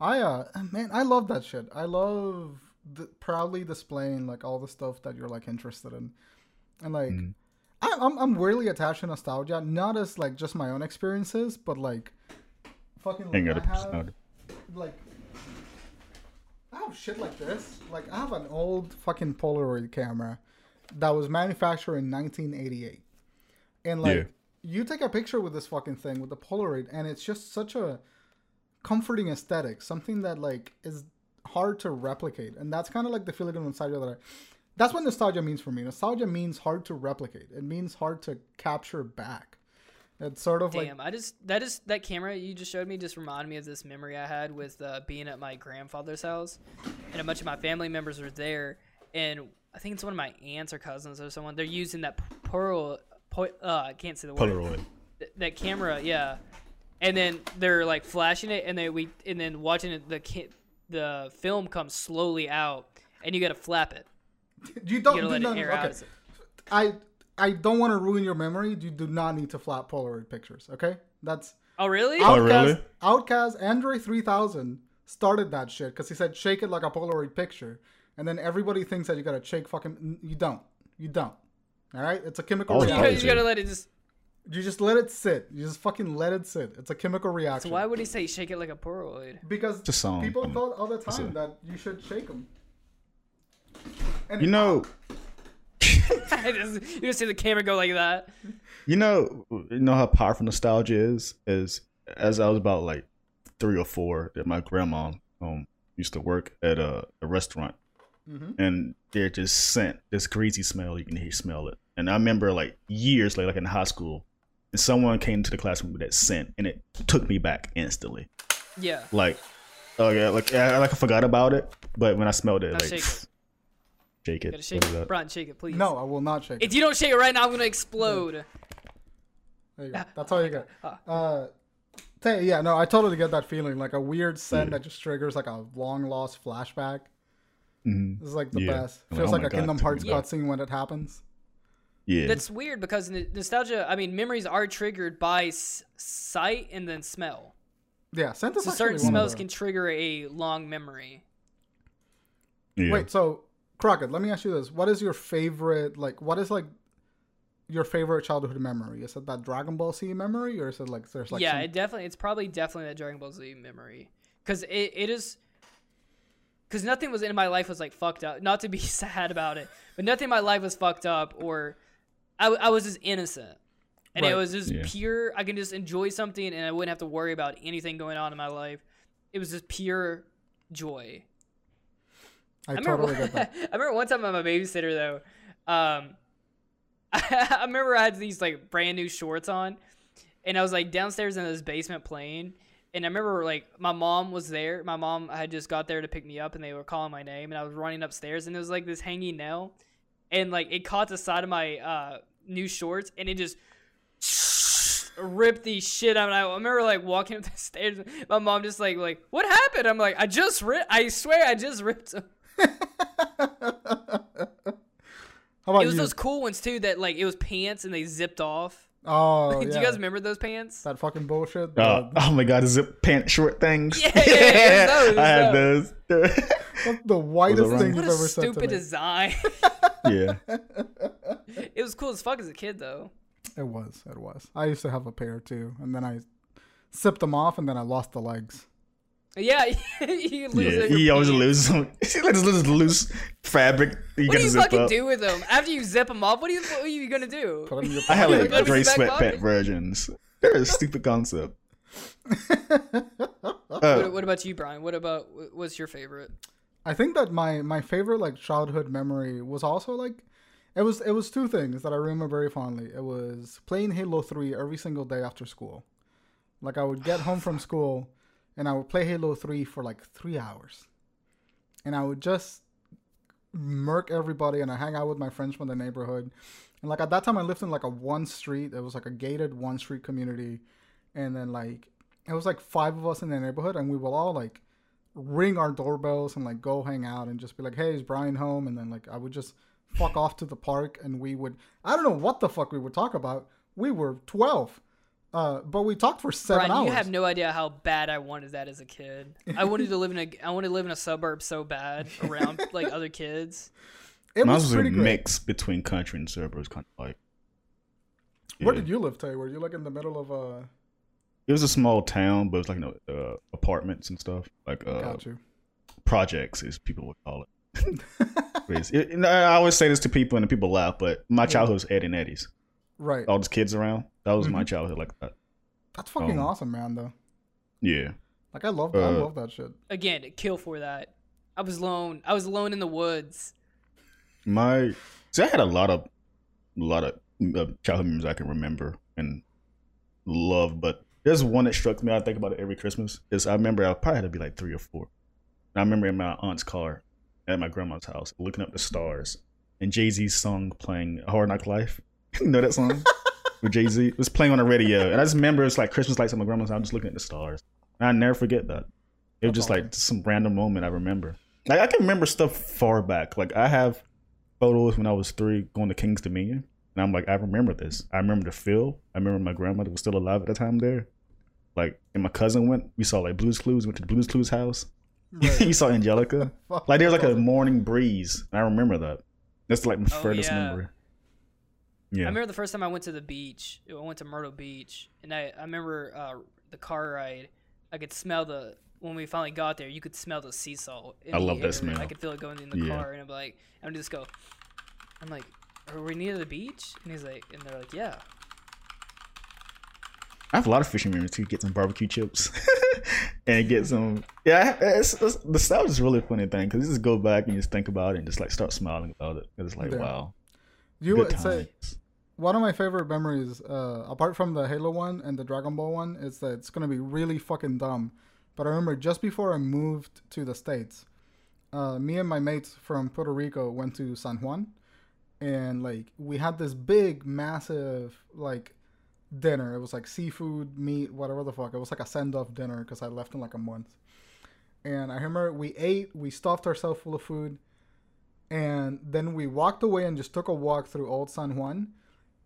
I uh man, I love that shit. I love the, proudly displaying like all the stuff that you're like interested in, and like Mm. I, I'm I'm really attached to nostalgia, not as like just my own experiences, but like fucking like, Ain't got have, like I have shit like this. Like I have an old fucking Polaroid camera that was manufactured in 1988, and like Yeah. you take a picture with this fucking thing with the Polaroid, and it's just such a comforting aesthetic, something that like is hard to replicate, and that's kind of like the feeling of nostalgia that I. That's what nostalgia means for me. Nostalgia means hard to replicate. It means hard to capture back. It's sort of like Damn, I just that is that camera you just showed me just reminded me of this memory I had with uh, being at my grandfather's house, and a bunch of my family members were there, and I think it's one of my aunts or cousins or someone. They're using that pearl, po- uh, I can't say the word. Polaroid. Th- that camera, yeah. And then they're like flashing it, and then we and then watching it. The ca- the film comes slowly out, and you gotta flap it. you You don't gotta do let not, it air okay. out. I I don't want to ruin your memory. You do not need to flap Polaroid pictures. Okay, that's Oh really? Oh, OutKast. really? OutKast Andre three thousand started that shit because he said shake it like a Polaroid picture, and then everybody thinks that you gotta shake fucking. You don't. You don't. All right, it's a chemical Oh, you, gotta, reaction. you gotta let it just. You just let it sit. You just fucking let it sit. It's a chemical reaction. So reaction. why would he say shake it like a Polaroid? Because a song. people Um, thought all the time that you should shake them. And You know, Just- you just see the camera go like that. you know, you know how powerful nostalgia is. Is as I was about like three or four, that my grandma um used to work at a, a restaurant, Mhm. and there just scent this greasy smell. You can hear smell it, and I remember like years later, like in high school, and someone came to the classroom with that scent, and it took me back instantly. Yeah. Like, oh yeah, like I, like I forgot about it, but when I smelled it, Now like shake it. shake it. Gotta shake it. that? Brian, shake it, please. no, I will not shake. it. If you don't shake it right now, I'm gonna explode. There you go. That's all you get. Ah. Uh, Tay, yeah, no, I totally get that feeling. Like a weird scent that just triggers like a long lost flashback. Mhm. This is like the Yeah. best. Feels oh like a God, Kingdom Hearts back. cutscene when it happens. Yeah, That's weird because nostalgia. I mean, memories are triggered by sight and then smell. Yeah, scent is So certain one smells the- can trigger a long memory. yeah. Wait, so Crockett, let me ask you this: What is your favorite? Like, what is like your favorite childhood memory? Is it that Dragon Ball Z memory, or is it like there's like yeah, some- it definitely. It's probably definitely that Dragon Ball Z memory because it, it is. Because nothing was in my life was like fucked up. Not to be sad about it, but nothing in my life was fucked up or I, w- I was just innocent. And it was just Yeah. pure. I can just enjoy something and I wouldn't have to worry about anything going on in my life. It was just pure joy. I, I remember, totally get that. I remember one time I'm a babysitter though. Um, I, remember I had these like brand new shorts on, and I was like downstairs in this basement playing. And I remember like my mom was there. My mom had just got there to pick me up, and they were calling my name, and I was running upstairs, and it was like this hanging nail, and like it caught the side of my uh, new shorts, and it just ripped the shit out. I remember like walking up the stairs. My mom just like like what happened? I'm like I just ripped. I swear I just ripped them. How about It was you? those cool ones too that like it was pants and they zipped off. Oh, Do yeah. you guys remember those pants? that fucking bullshit? Uh, The- oh my god, the zip pant short things. Yeah, yeah, yeah, those, I had those. those. The whitest wrong? thing What you've a ever said to stupid me. design. yeah. it was cool as fuck as a kid though. It was. It was. I used to have a pair too, and then I sipped them off, and then I lost the legs. Yeah, you lose Yeah, it. he always loses some. He lets loose loose fabric. You What do you fucking up. do with them after you zip them off? What are you what are you gonna do? Put 'em in your I had pocket. like Go to gray the back sweatpant versions. They're a stupid concept. Uh, What, what about you, Brian? What about wh- what's your favorite? I think that my my favorite like childhood memory was also like it was it was two things that I remember very fondly. It was playing Halo 3 every single day after school. Like I would get home from school and I would play Halo 3 for like 3 hours. And I would just murk everybody and I hang out with my friends from the neighborhood. And like at that time I lived in like a one street. It was like a gated one street community. And then like it was like five of us in the neighborhood and we would all like ring our doorbells and like go hang out and just be like, "Hey, is Brian home?" And then like I would just fuck off to the park and we would I don't know what the fuck we would talk about. We were twelve, uh, but we talked for seven Brian, hours. you have no idea how bad I wanted that as a kid. I wanted to live in a I wanted to live in a suburb so bad around like other kids. it Mine was was a great. mix between country and suburbs, kind of like. Where Yeah. did you live, Tay? Were you like in the middle of a? It was a small town, but it was like you know, uh, apartments and stuff, like uh, Got you. projects, as people would call it. Crazy. It- I always say this to people, and the people laugh, but my childhood was Ed and Eddie's. Right. All these kids around. That was Mm-hmm. my childhood, like that. That's fucking um, awesome, man. Though. Yeah. Like I love I uh, love that shit. Again, kill for that. I was alone. I was alone in the woods. My see, I had a lot of, a lot of uh, childhood memories I can remember and love, but there's one that struck me. I think about it every Christmas. Is I remember I probably had to be like three or four. And I remember in my aunt's car at my grandma's house, looking up the stars, and Jay Z's song playing "Hard Knock Life." You know that song? With Jay Z, it was playing on the radio, and I just remember it's like Christmas lights at my grandma's house, I'm just looking at the stars. And I never forget that. It was just like some random moment I remember. Like I can remember stuff far back. Like I have photos when I was three going to King's Dominion. And I'm like, I remember this. I remember the feel. I remember my grandmother was still alive at the time there. Like, and my cousin went, we saw like Blues Clues, went to the Blues Clues house. Right. you saw Angelica. Like, there was like a morning breeze. And I remember that. That's like my Oh, furthest yeah. memory. I remember the first time I went to the beach. I went to Myrtle Beach, and I, I remember uh, the car ride. I could smell the when we finally got there. You could smell the sea salt. In I the love that air. smell. I could feel it going in the Yeah. car, and I'm like, I'm just go. I'm like, are we near the beach? And he's like, and they're like, yeah. I have a lot of fishing memories too. Get some barbecue chips and get some. Yeah, it's, it's, the style is really a funny thing because you just go back and you just think about it and just like start smiling about it. 'Cause It's like, Yeah. wow. You good would say times. One of my favorite memories, uh, apart from the Halo one and the Dragon Ball one, is that it's gonna be really fucking dumb. But I remember just before I moved to the states, uh, me and my mates from Puerto Rico went to San Juan, and like we had this big, massive like dinner. It was like seafood, meat, whatever the fuck. It was like a send off dinner because I left in like a month. And I remember we ate, we stuffed ourselves full of food, and then we walked away and just took a walk through Old San Juan.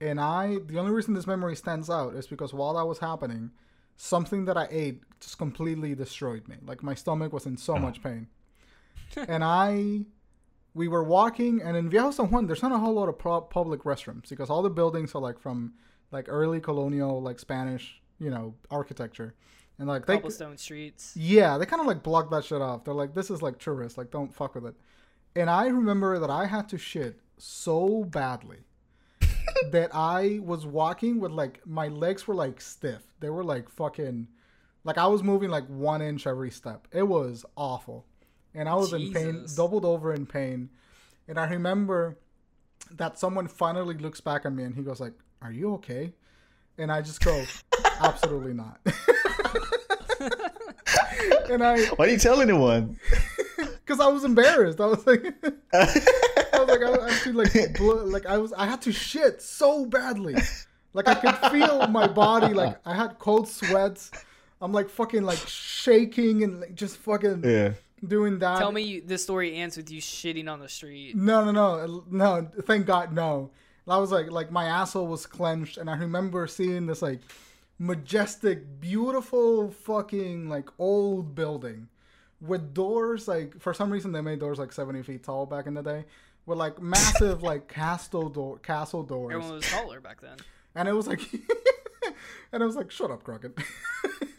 And I, the only reason this memory stands out is because while that was happening, something that I ate just completely destroyed me. Like my stomach was in so mm. much pain. and I, we were walking, and in Viejo San Juan, there's not a whole lot of pro- public restrooms because all the buildings are like from like early colonial, like Spanish, you know, architecture. And like they, Cobblestone streets. yeah, they kind of like block that shit off. They're like, this is like tourist, like don't fuck with it. And I remember that I had to shit so badly that I was walking with like my legs were like stiff. They were like fucking, like I was moving like one inch every step. It was awful, and I was in pain, doubled over in pain. And I remember that someone finally looks back at me and he goes like, "Are you okay?" And I just go, "Absolutely not." and I, Why didn't you tell anyone? because I was embarrassed. I was like, I was like, I was actually like, blo- like I was, I had to shit so badly, Like I could feel my body. Like I had cold sweats. I'm like fucking like shaking and like just fucking Yeah. doing that. Tell me you, this story ends with you shitting on the street. No, no, no, no. Thank God, no. I was like, like my asshole was clenched, and I remember seeing this like majestic, beautiful, fucking like old building with doors. Like for some reason, they made doors like seventy feet tall back in the day, with like massive like castle door, castle doors, Everyone was taller back then. and it was like, and it was like, shut up, Crockett.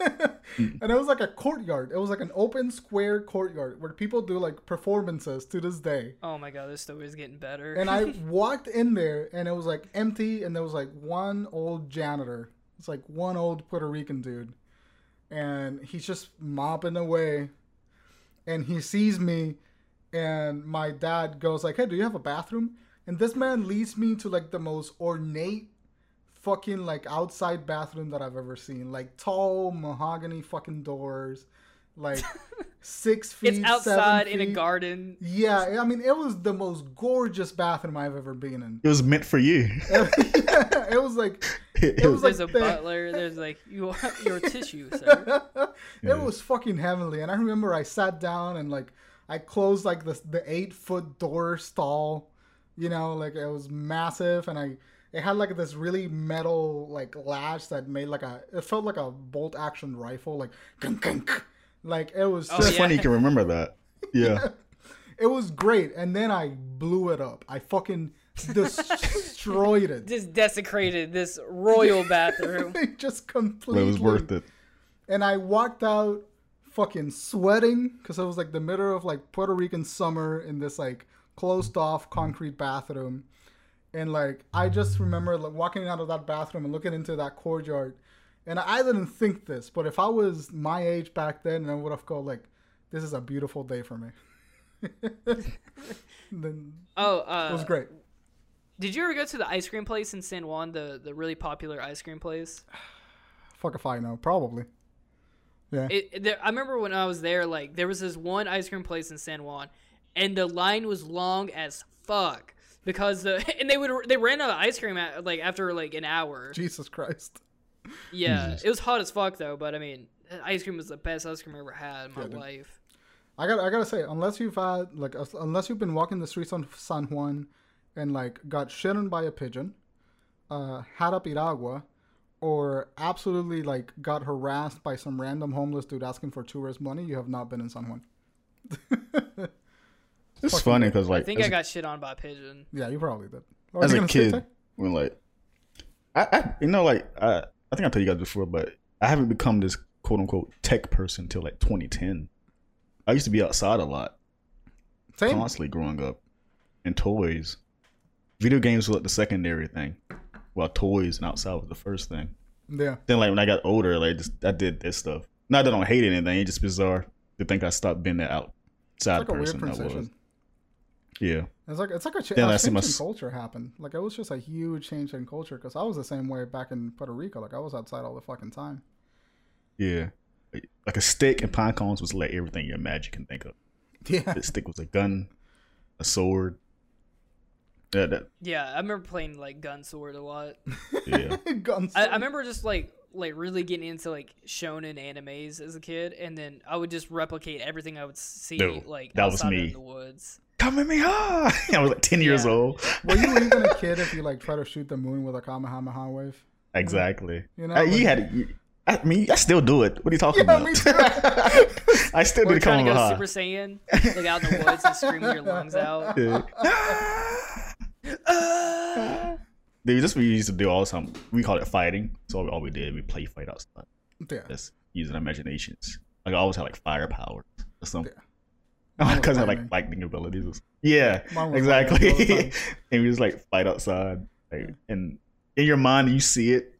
and it was like a courtyard. It was like an open square courtyard where people do like performances to this day. Oh my god, this story is getting better. And I walked in there and it was like empty and there was like one old janitor. It's like one old Puerto Rican dude. And he's just mopping away. And he sees me and my dad goes like, "Hey, do you have a bathroom?" And this man leads me to like the most ornate fucking like outside bathroom that I've ever seen. Like tall mahogany fucking doors. Like 6 feet it's outside seven in a garden. Yeah, I mean, it was the most gorgeous bathroom I've ever been in. It was meant for you. it was like It, was like There's a the- butler. There's like you your tissue, sir. Yeah. it was fucking heavenly. And I remember I sat down and like I closed like the the eight foot door stall, you know, like it was massive, and I it had like this really metal like latch that made like a it felt like a bolt action rifle, like gunk, gunk. like it was Oh, It's just yeah. funny you can remember that. Yeah. it was great. And then I blew it up. I fucking destroyed it. Just desecrated this royal bathroom. just completely it was worth it. and I walked out fucking sweating because it was like the middle of like Puerto Rican summer in this like closed off concrete bathroom. And like I just remember like walking out of that bathroom and looking into that courtyard. And I didn't think this, but if I was my age back then, and I would have called like, "This is a beautiful day for me." then Oh, uh, it was great. Did you ever go to the ice cream place in San Juan, the the really popular ice cream place? Fuck if I know. Probably. Yeah. It, it- there, I remember when I was there, like there was this one ice cream place in San Juan, and the line was long as fuck because the and they would they ran out of ice cream at, like after like an hour. Jesus Christ. Yeah, Jesus. it was hot as fuck though. But I mean, ice cream was the best ice cream I ever had in my Yeah, life. I got I gotta say, unless you've had like unless you've been walking the streets on San Juan and like got shit on by a pigeon, uh, had a piragua, or absolutely like got harassed by some random homeless dude asking for tourist money, you have not been in San Juan. It's Fucking funny because like I think I got shit on by a pigeon. Yeah, you probably did. What as a kid Tay? when like I, I you know like I I think I told you guys before, but I haven't become this quote unquote tech person until like 2010. I used to be outside a lot, Same. constantly growing up, and toys. Video games were like the secondary thing, while toys and outside was the first thing. Yeah. Then like when I got older, like just I did this stuff. Not that I don't hate anything, it's just bizarre to think I stopped being that outside like person I was. Yeah. It's like it's like a, ch- Then a I see change my in culture happen. Like it was just a huge change in culture because I was the same way back in Puerto Rico. Like I was outside all the fucking time. Yeah. Like a stick and pine cones was like everything your magic can think of. Yeah. The stick was a gun, a sword. Yeah, that, Yeah, I remember playing like gun sword a lot. yeah. Guns. I, I remember just like like really getting into like shonen animes as a kid, and then I would just replicate everything I would see No, like that was me. in the woods. Come at me hard. I was like ten years Yeah. old. Were you even a kid if you like try to shoot the moon with a Kamehameha wave? Exactly. You know, you had. You, I mean, I still do it. What are you talking Yeah, about? me too. I still do Or the trying to go. Super Saiyan, like out in the woods and screaming your lungs out. Dude, this we used to do all the time. We call it fighting. So all we did, we play fight outside. yeah. Just using our imaginations. Like I always had like firepower or something. Yeah. Was cousin had like lightning abilities. or Yeah, Mine was lightning all the exactly. and we just like fight outside. Like, and in your mind, you see it,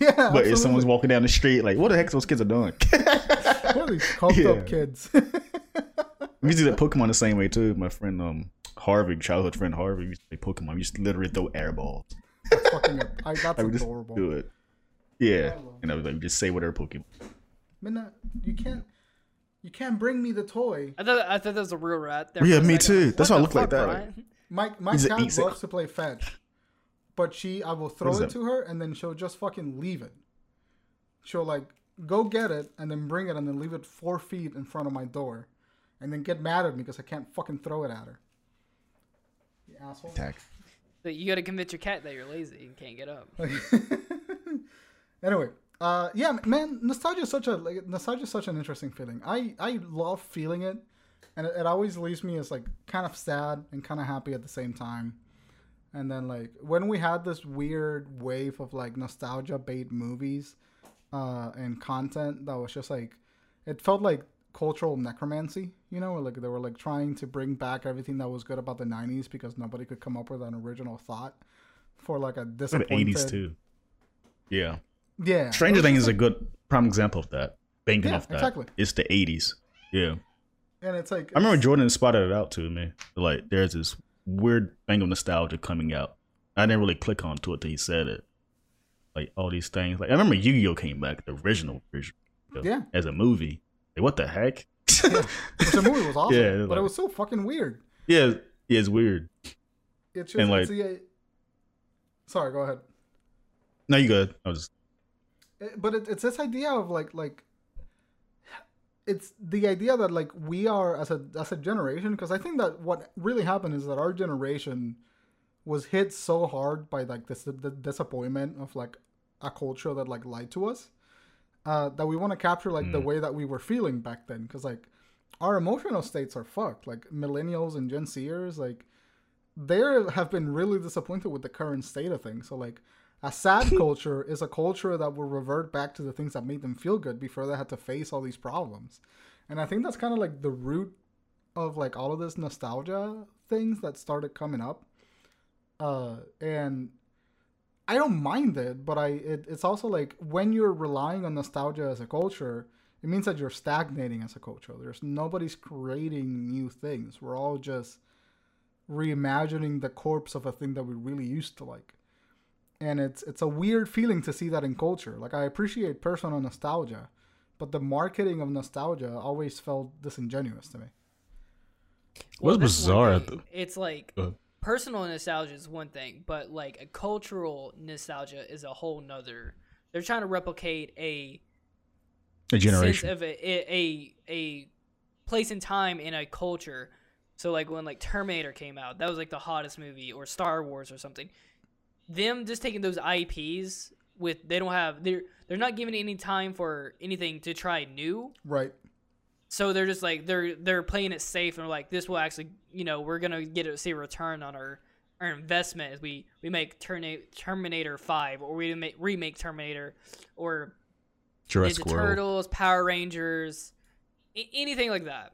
Yeah. but if someone's walking down the street, like, what the heck those kids are doing? What are these Yeah. up kids? we used to do that Pokemon the same way too. My friend um Harvey, childhood friend Harvey, we used to play Pokemon. We used to literally throw air balls. that's fucking. I, that's Like, we just adorable. do it. Yeah, and I was like, just say whatever Pokemon. Minna, you can't. You can't bring me the toy. I thought I thought that was a real rat. There Yeah, me second. too. Like, That's why I the look like that, Brian? My my He's cat he's a- loves to play fetch, but she I will throw it that? to her and then she'll just fucking leave it. She'll like go get it and then bring it and then leave it four feet in front of my door, and then get mad at me because I can't fucking throw it at her. You asshole. Attack. So you gotta convince your cat that you're lazy and can't get up. anyway, uh, yeah, man, nostalgia is such a like nostalgia is such an interesting feeling. I I love feeling it, and it, it always leaves me as like kind of sad and kind of happy at the same time. And then like when we had this weird wave of like nostalgia bait movies, uh, and content that was just like, it felt like cultural necromancy, you know, like they were like trying to bring back everything that was good about the '90s because nobody could come up with an original thought for like a The disappointed. 80s too. Yeah. Yeah, Stranger Things is a good prime example of that. Banking Yeah, off that. exactly. It's the 80s. Yeah. and it's like I remember Jordan spotted it out to me. Like, there's this weird thing of nostalgia coming out. I didn't really click onto it till he said it. Like all these things. Like I remember Yu-Gi-Oh came back, the original version. Yeah. As a movie. Like what the heck? which the movie was awesome, Yeah, but like- it was so fucking weird. yeah, yeah, it's weird. It's just And, it's like- uh, sorry, go ahead. No, you good. I was It- uh, but it, it's this idea of like like it's the idea that like we are as a as a generation because I think that what really happened is that our generation was hit so hard by like this the disappointment of like a culture that like lied to us uh, that we want to capture like the way that we were feeling back then because like our emotional states are fucked. Like millennials and gen zers like they have been really disappointed with the current state of things. So like a sad culture is a culture that will revert back to the things that made them feel good before they had to face all these problems. And i think that's kind of like the root of like all of this nostalgia things that started coming up. Uh and i don't mind it but i it, it's also like when you're relying on nostalgia as a culture it means that you're stagnating as a culture. There's nobody's creating new things. We're all just reimagining the corpse of a thing that we really used to like. And it's it's a weird feeling to see that in culture. Like i appreciate personal nostalgia but the marketing of nostalgia always felt disingenuous to me. What's that's one bizarre thing. It's like Go ahead. Personal nostalgia is one thing, but like a cultural nostalgia is a whole nother. They're trying to replicate a a sense generation. of a, a a a place and time in a culture. So like when like Terminator came out, that was like the hottest movie, or Star Wars or something. Them just taking those IPs with they don't have they're they're not giving any time for anything to try new. right So they're just like they're they're playing it safe and they're like this will actually you know we're gonna get a see a return on our our investment as we we make Terna- Terminator Five or we make remake Terminator or Jurassic Ninja World. Turtles, Power Rangers, a- anything like that.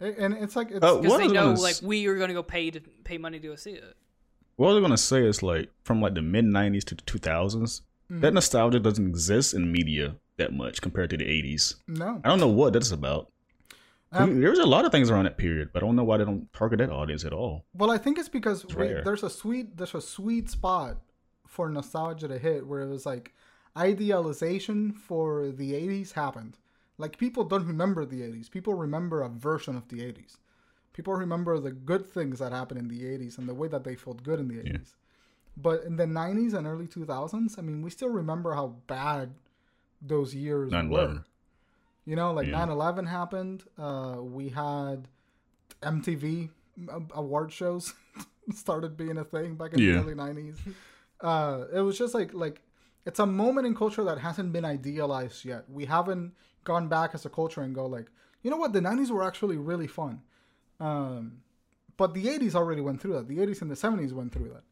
And it's like it's Oh, Because What they know gonna like we are gonna go pay to pay money to go see it. What I was gonna say is like from like the mid '90s to the 2000s, Mm-hmm. that nostalgia doesn't exist in media that much compared to the '80s. no I don't know what that's about. Um, mean, there was a lot of things around that period, but I don't know why they don't target that audience at all. Well, I think it's because we, rare. there's a sweet there's a sweet spot for nostalgia to hit where it was like idealization for the 80s happened. Like people don't remember the 80s. People remember a version of the 80s. People remember the good things that happened in the 80s and the way that they felt good in the 80s. But in the 90s and early 2000s, I mean, we still remember how bad those years 9/11. were. You know, like Yeah. 9 11 happened. Uh, we had MTV award shows started being a thing back in Yeah. the early 90s. Uh, it was just like, like, it's a moment in culture that hasn't been idealized yet. We haven't gone back as a culture and go, like, you know what, the 90s were actually really fun. Um, but the 80s already went through that. The 80s and the 70s went through that.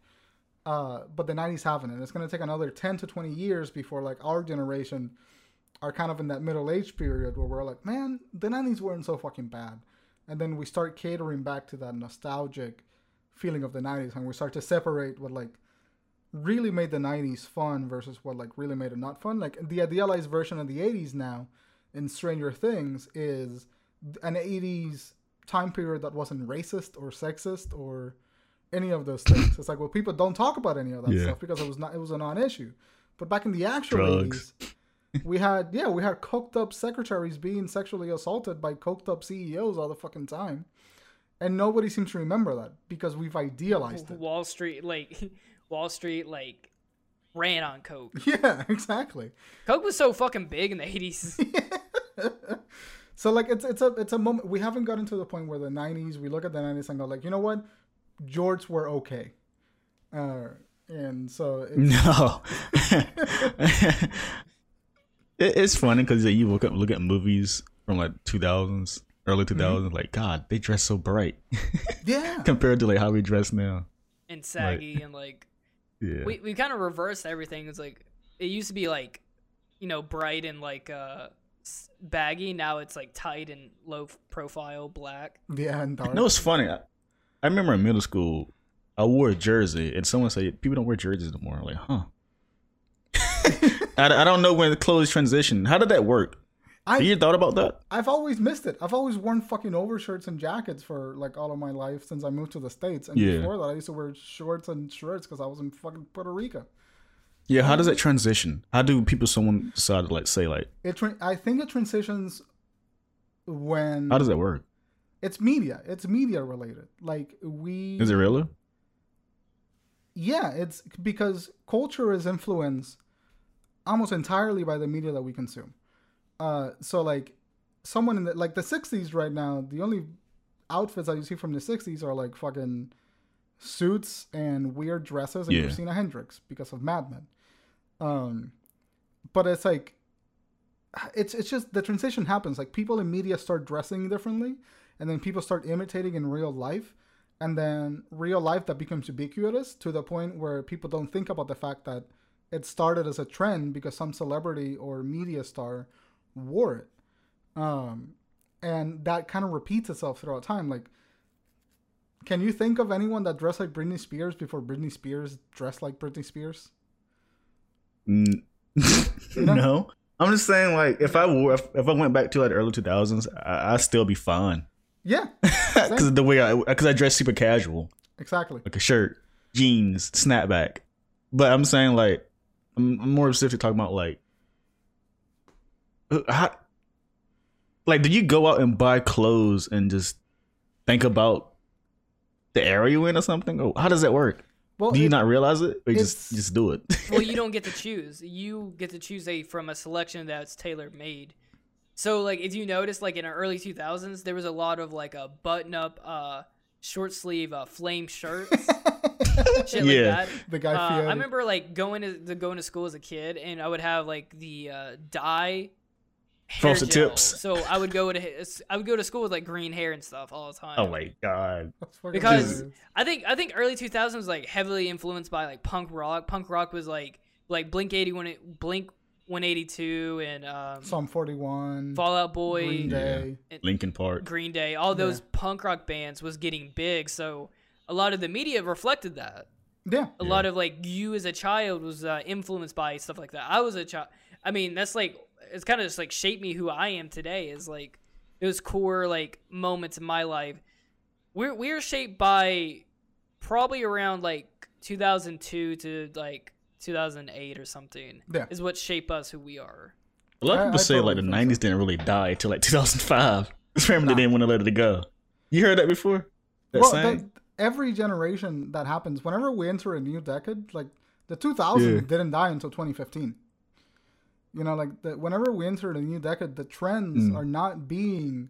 Uh, but the 90s haven't. And it's going to take another 10 to 20 years before, like, our generation are kind of in that middle age period where we're like, man, the 90s weren't so fucking bad. And then we start catering back to that nostalgic feeling of the 90s and we start to separate what, like, really made the 90s fun versus what, like, really made it not fun. Like, the idealized version of the 80s now in Stranger Things is an 80s time period that wasn't racist or sexist or any of those things. It's like, well, people don't talk about any of that Yeah. stuff because it was not, it was a non-issue. But back in the actual Drugs. 80s, we had yeah, we had coked up secretaries being sexually assaulted by coked up CEOs all the fucking time, and nobody seems to remember that because we've idealized it. Wall Street, like Wall Street like ran on coke. Yeah, exactly. Coke was so fucking big in the 80s. So like it's it's a it's a moment we haven't gotten to the point where the '90s we look at the '90s and go like you know what, jorts were okay, uh, and so it's, No. it, it's funny because you look up look at movies from like 2000s, early 2000s, like God, they dress so bright yeah compared to like how we dress now. and saggy and like Yeah. we we kind of reversed everything. It's like it used to be like you know bright and like uh baggy. Now it's like tight and low profile, black. yeah and dark. No, it's funny. I, remember in middle school, I wore a jersey, and someone said people don't wear jerseys anymore. I'm like, huh? I, I don't know when the clothes transition. How did that work? I you thought about that? I've always missed it. I've always worn fucking overshirts and jackets for like all of my life since I moved to the states. And Yeah. before that, I used to wear shorts and shirts because I was in fucking Puerto Rico. Yeah. How does um, that transition? How do people, someone decide to like say like, It tra- I think it transitions when how does that work? It's media. It's media related. Like we Is it really? Yeah, it's because culture is influenced almost entirely by the media that we consume. Uh, so like someone in the like the '60s right now, the only outfits that you see from the '60s are like fucking suits and weird dresses and Yeah. Christina Hendricks because of Mad Men. Um, but it's like it's it's just the transition happens. Like people in media start dressing differently, and then people start imitating in real life, and then real life that becomes ubiquitous to the point where people don't think about the fact that it started as a trend because some celebrity or media star wore it. Um, and that kind of repeats itself throughout time. Like, can you think of anyone that dressed like Britney Spears before Britney Spears dressed like Britney Spears? No. I'm just saying, like, if I wore, if, if I went back to like early 2000s, I, I'd still be fine. Yeah, Because the way I, because I dress super casual, exactly. like a shirt, jeans, snapback. But I'm saying, like, I'm, I'm more specific talking about like, uh, how, like, do you go out and buy clothes and just think about the area you're in or something? Or how does that work? Well, Do you it- not realize it, or you just just do it? well, you don't get to choose. You get to choose a from a selection that's tailor made. So like if you notice like in our early 2000s there was a lot of like a button up uh short sleeve uh flame shirts. shit like Yeah. that. the guy Uh, I remember like going to, to going to school as a kid and I would have like the uh dye hair Frosted gel. tips. So I would go to I would go to school with like green hair and stuff all the time. oh my god! Because hilarious. I think I think early 2000s was like heavily influenced by like punk rock. Punk rock was like like Blink 81 Blink 182 and um, Sum 41, Fall Out Boy, Green Day. Linkin Park. Green Day, all those Yeah. punk rock bands was getting big. So a lot of the media reflected that. Yeah, A lot of like you as a child was uh, influenced by stuff like that. I was a child. I mean, that's like it's kind of just like shaped me who I am today. Is like those core like moments in my life. We're we're shaped by probably around like 2002 to like 2008 or something. Yeah. is what shape us who we are. A lot of people I say like the totally think '90s didn't really die till like 2005. Apparently, Nah. didn't want to let it go. You heard that before? That well, saying? the, every generation that happens, whenever we enter a new decade, like the 2000s Yeah. didn't die until 2015. You know, like the, whenever we enter a new decade, the trends Mm. are not being.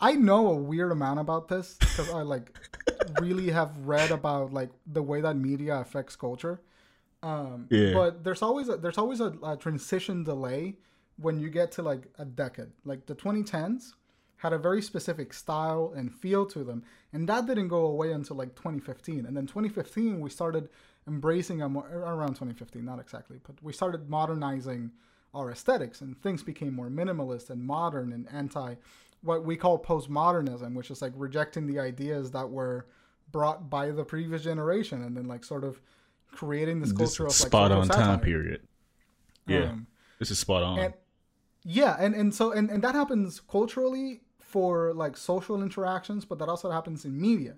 I know a weird amount about this because I like really have read about like the way that media affects culture. Um, Yeah. But there's always a, there's always a, a transition delay when you get to like a decade. Like the 2010s had a very specific style and feel to them, and that didn't go away until like 2015. And then 2015 we started embracing a more around 2015, not exactly, but we started modernizing our aesthetics, and things became more minimalist and modern and anti what we call postmodernism, which is like rejecting the ideas that were brought by the previous generation, and then like sort of creating this this of spot social on time period. Yeah, Um, this is spot on. and yeah and and so and, and that happens culturally for like social interactions but that also happens in media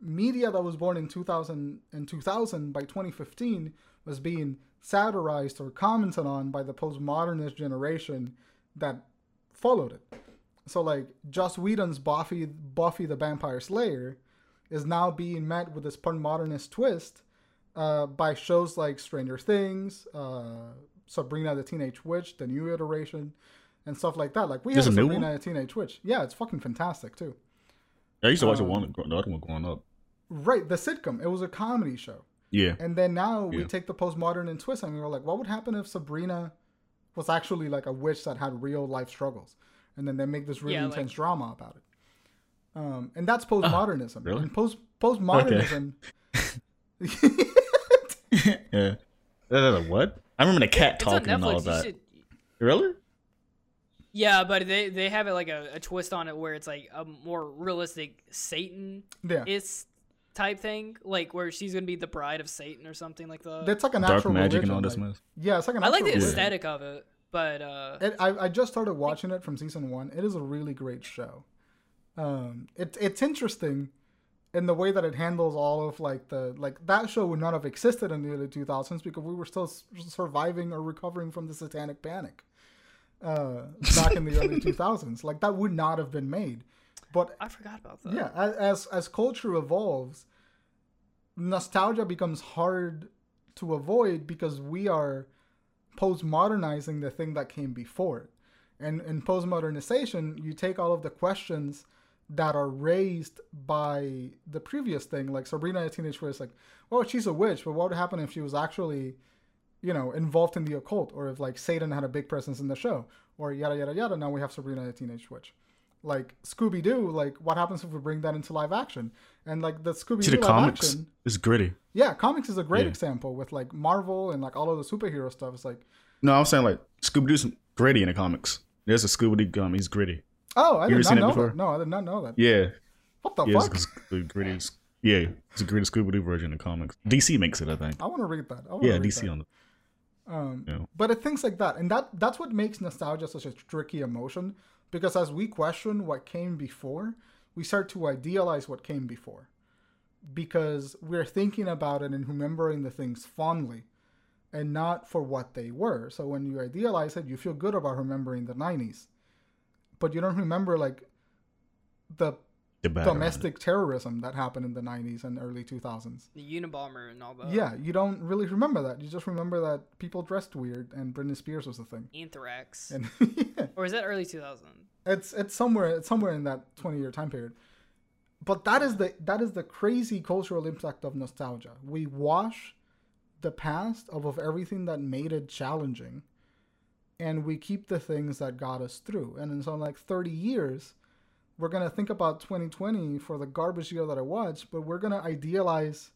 media that was born in 2000 in 2000 by 2015 was being satirized or commented on by the postmodernist generation that followed it so like Joss Whedon's Buffy Buffy the Vampire Slayer is now being met with this postmodernist twist uh, by shows like Stranger Things, uh, Sabrina the Teenage Witch, the new iteration, and stuff like that. Like we There's have a new Sabrina one? the Teenage Witch. Yeah, it's fucking fantastic too. Yeah, I used to watch the Um, one, the other one growing up. Right, the sitcom. It was a comedy show. Yeah, And then now we take the postmodern and twist, and we were like, what would happen if Sabrina was actually like a witch that had real life struggles? And then they make this really Yeah, like- intense drama about it. Um, and that's postmodernism. really? And post postmodernism. yeah. That's a what? I remember the cat It's talking and all You that. should, Really? yeah, but they they have it like a, a twist on it where it's like a more realistic Satan yeah, is type thing, like where she's gonna be the bride of Satan or something like that. that's like an Dark actual magic religion. and all this like- mess. Yeah, it's like an I like the religion. aesthetic of it, but uh, It, I, I just started watching it from season one. It is a really great show. Um, it, it's interesting in the way that it handles all of like the like that show would not have existed in the early 2000s because we were still surviving or recovering from the satanic panic uh, back in the early 2000s. Like that would not have been made. But I forgot about that. yeah, as as culture evolves, nostalgia becomes hard to avoid because we are postmodernizing the thing that came before it. And in postmodernization, you take all of the questions that are raised by the previous thing, like Sabrina the Teenage Witch, like, well, she's a witch, but what would happen if she was actually, you know, involved in the occult, or if like Satan had a big presence in the show, or yada yada yada. Now we have Sabrina the Teenage Witch like Scooby Doo, like what happens if we bring that into live action? And like the Scooby Doo comics? action, It's gritty. yeah, comics is a great Yeah. example with like Marvel and like all of the superhero stuff. It's like, No, I'm saying like Scooby Doo's gritty in the comics. There's a Scooby Doo gum. He's gritty. Oh, I You did not know before? that. No, I did not know that. Yeah, What the yeah. fuck? It's a gritty. Yeah, it's the gritty Scooby Doo version of comics. DC makes it, I think. I want to read that. I Yeah, DC that. on the. Um, Yeah. But it things like that, and that that's what makes nostalgia such a tricky emotion. Because as we question what came before, we start to idealize what came before. Because we're thinking about it and remembering the things fondly, and not for what they were. So when you idealize it, you feel good about remembering the '90s, but you don't remember like the The bad around it. domestic terrorism that happened in the '90s and early 2000s. The Unabomber and all that. Yeah, you don't really remember that. You just remember that people dressed weird and Britney Spears was the thing. Anthrax. And yeah, or is that early 2000? it's it's somewhere it's somewhere in that 20 year time period. But that is the that is the crazy cultural impact of nostalgia. We wash the past of, of everything that made it challenging and we keep the things that got us through. And in some like 30 years, we're gonna think about 2020 for the garbage year that it was, but we're gonna idealize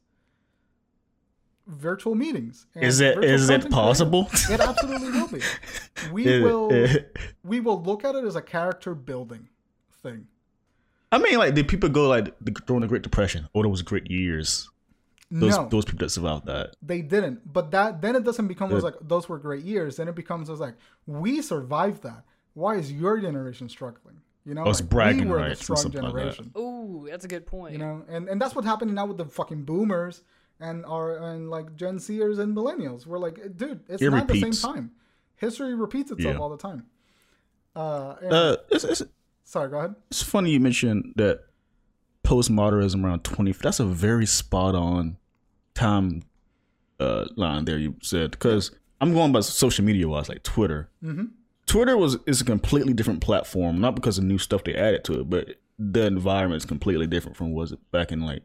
virtual meetings. Is it is it possible? It absolutely will be. We will we will look at it as a character building thing. I mean, like, did people go like during the Great Depression? Oh, those great years. Those no, those people that survived that. they didn't. But that then it doesn't become as Yeah. like those were great years. Then it becomes as like we survived that. Why is your generation struggling? You know, Oh, it's like, bragging we were rights the or strong something like that. generation. Ooh, that's a good point. You know, and and that's what's happening now with the fucking boomers and our and like Gen Zers and millennials. We're like, dude, it's It not the same time. History repeats itself Yeah. all the time. Uh, and- Uh, it's, it's sorry, go ahead. it's funny you mentioned that postmodernism around 20 that's a very spot on time uh line there you said because i'm going by social media wise like twitter. Mhm. twitter was is a completely different platform not because of new stuff they added to it but the environment is completely different from was it back in like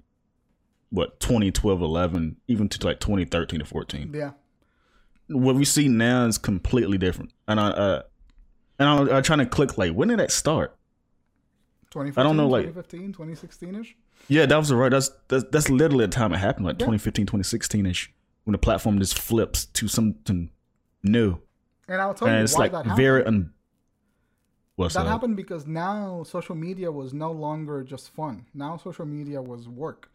what 2012 11 even to like 2013 to 14 Yeah, what we see now is completely different. And i uh and I'm, I'm trying to click like when did that start 2015, I don't know, like- 2015, 2016 ish. Yeah, that was the right. That's that's, that's literally the time it happened, like Yeah. 2015, 2016 ish, when the platform just flips to something new, And I'll tell and you it's why like that happened. very un. What's that that? happened because now social media was no longer just fun. Now social media was work.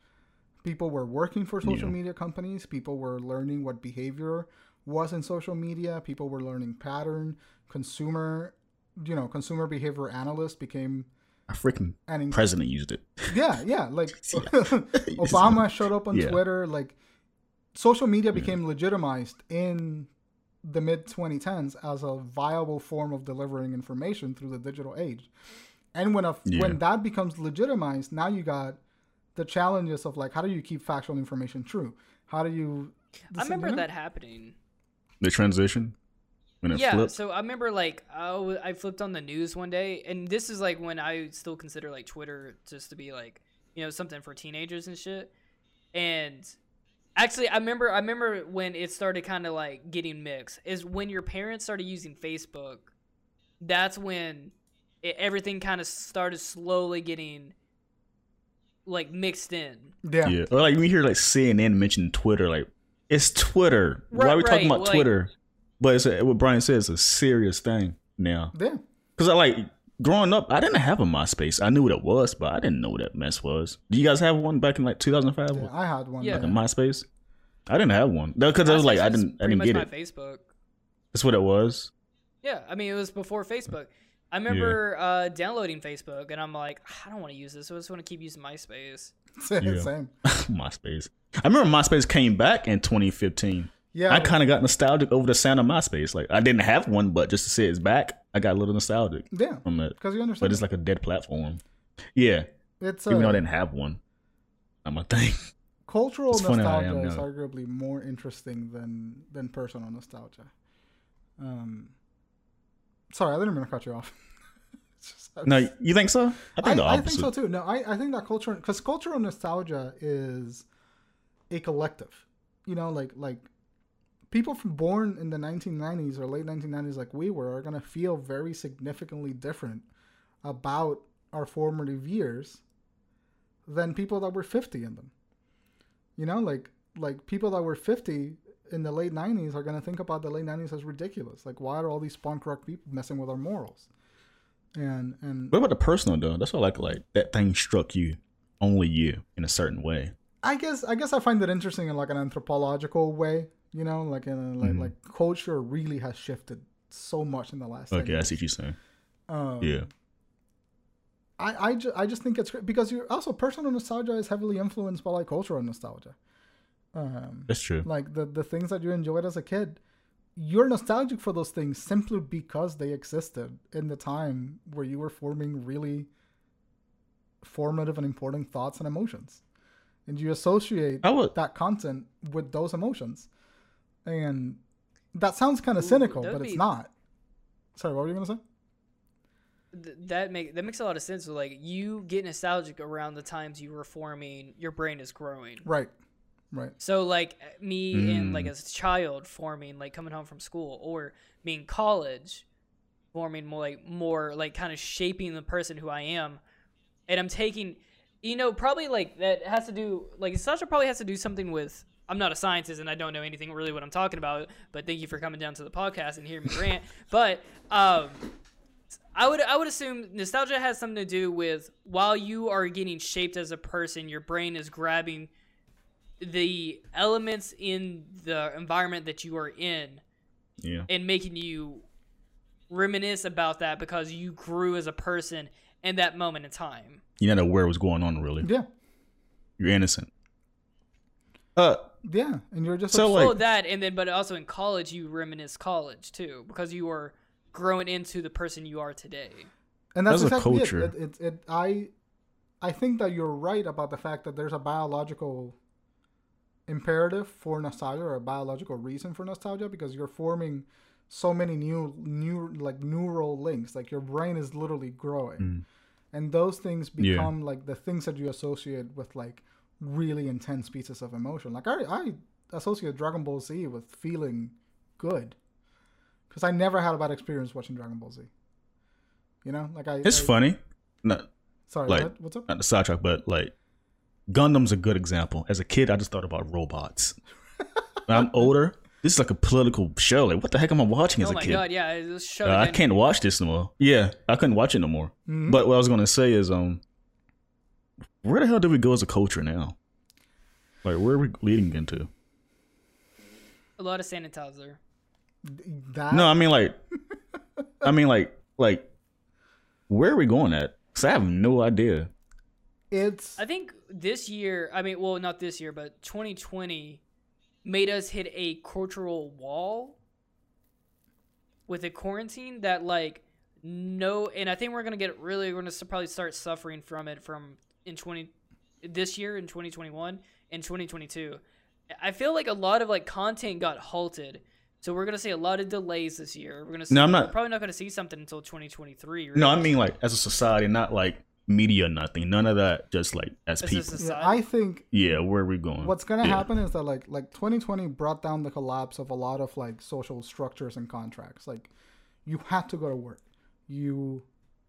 People were working for social Yeah. media companies. People were learning what behavior was in social media. People were learning pattern. Consumer, you know, consumer behavior analysts became A freaking an in- president used it. yeah, yeah. Like Obama showed up on Yeah. Twitter. Like social media became legitimized in the mid 2010s as a viable form of delivering information through the digital age. And when a Yeah. when that becomes legitimized, now you got the challenges of like how do you keep factual information true? How do you? I remember that happening. The transition when it yeah, flipped. so I remember like I, w- I flipped on the news one day, and this is like when I still consider like Twitter just to be like you know something for teenagers and shit. And actually, I remember I remember when it started kind of like getting mixed. Is when your parents started using Facebook. That's when it, everything kind of started slowly getting like mixed in. Yeah. Yeah. Or like when you hear like CNN mention Twitter, like it's Twitter. Why are we Right, talking about like- Twitter? But it's a, what Brian says, it's a serious thing now. Yeah. Cause I like growing up, I didn't have a MySpace. I knew what it was, but I didn't know what that mess was. Do you guys have one back in like 2005? Yeah, I had one. Yeah. Like a MySpace? I didn't have one. Because I was like, I didn't, I didn't much get my it. Facebook. That's what it was. Yeah, I mean it was before Facebook. I remember uh, downloading Facebook, and I'm like, I don't want to use this. I just want to keep using MySpace. Same. MySpace. I remember MySpace came back in 2015. Yeah. I kind of got nostalgic over the sound of MySpace. Like I didn't have one, but just to see it's back, I got a little nostalgic yeah. from it. Because you understand. But it's like a dead platform. Yeah, it's even though I uh, didn't have one. I'm a thing. cultural It's funny how I nostalgia is arguably more interesting than than personal nostalgia. Um, sorry, I didn't mean to cut you off. Just- No, you think so? I think I, the I think so too. No, I, I think that culture because cultural nostalgia is a collective. You know, like like people from born in the 1990s or late 1990s, like we were, are gonna feel very significantly different about our formative years than people that were 50 in them. You know, like like people that were 50 in the late 90s are gonna think about the late 90s as ridiculous. Like, why are all these punk rock people messing with our morals? And and What about the personal though? That's what like like that thing struck you, only you in a certain way. I guess I guess I find it interesting in like an anthropological way, you know, like in a, like Mhm. like culture really has shifted so much in the last. 10 Okay, I see what you're saying. Um, Yeah, I I, ju- I just think it's great because you also personal nostalgia is heavily influenced by like cultural nostalgia. Um, that's true. like the the things that you enjoyed as a kid, you're nostalgic for those things simply because they existed in the time where you were forming really formative and important thoughts and emotions, and you associate would. that content with those emotions. And that sounds kind of Ooh, cynical, that'd but it's not. Sorry, what were you gonna say? Th- that make that makes a lot of sense. So, Like you get nostalgic around the times you were forming, your brain is growing. Right, right. So like me and like Mm. as a child forming, like coming home from school, or me in college, forming more like more like kind of shaping the person who I am, and I'm taking, you know, probably like that has to do like nostalgia probably has to do something with. I'm not a scientist and I don't know anything really what I'm talking about, but thank you for coming down to the podcast and hearing me rant. But um, I would I would assume nostalgia has something to do with while you are getting shaped as a person, your brain is grabbing the elements in the environment that you are in Yeah, and making you reminisce about that because you grew as a person in that moment in time. you know where was going on really. Yeah, You're innocent. Uh, yeah. And you're just So, obs- like- oh, that and then but also in college you reminisce college too because you are growing into the person you are today. and that's That's a exactly culture. It. It, it, it. I, I think that you're right about the fact that there's a biological imperative for nostalgia or a biological reason for nostalgia because you're forming so many new new like neural links like your brain is literally growing Mm. and those things Yeah. become like the things that you associate with like really intense pieces of emotion like i, I associate dragon ball z with feeling good because i never had a bad experience watching dragon ball z you know like i it's I- funny. Not sorry like- what? what's up not the sidetrack, but like Gundam's a good example. As a kid, I just thought about robots. when I'm older, this is like a political show. Like, what the heck am I watching as a kid? oh a my kid? god, yeah, this show. Uh, I can't watch this no more. Yeah, I couldn't watch it no more. Mhm. But what I was gonna say is, um, where the hell do we go as a culture now? Like, where are we leading into? a lot of sanitizer. that No, I mean like, I mean like, like, where are we going at? Cause I have no idea. it's I think this year, I mean, well, not this year, but 2020 made us hit a cultural wall with a quarantine that, like, no, and I think we're gonna get really, we're gonna probably start suffering from it from in 20, this year in 2021 and 2022. I feel like a lot of like content got halted. So we're gonna see a lot of delays this year. We're gonna see, No, I'm not- we're probably not gonna see something until 2023. No, I mean like as a society, not like media, nothing. None of that. Just like as As people. Yeah, I think Yeah, where are we going? what's gonna Yeah. happen is that like like 2020 brought down the collapse of a lot of like social structures and contracts. Like you had to go to work. You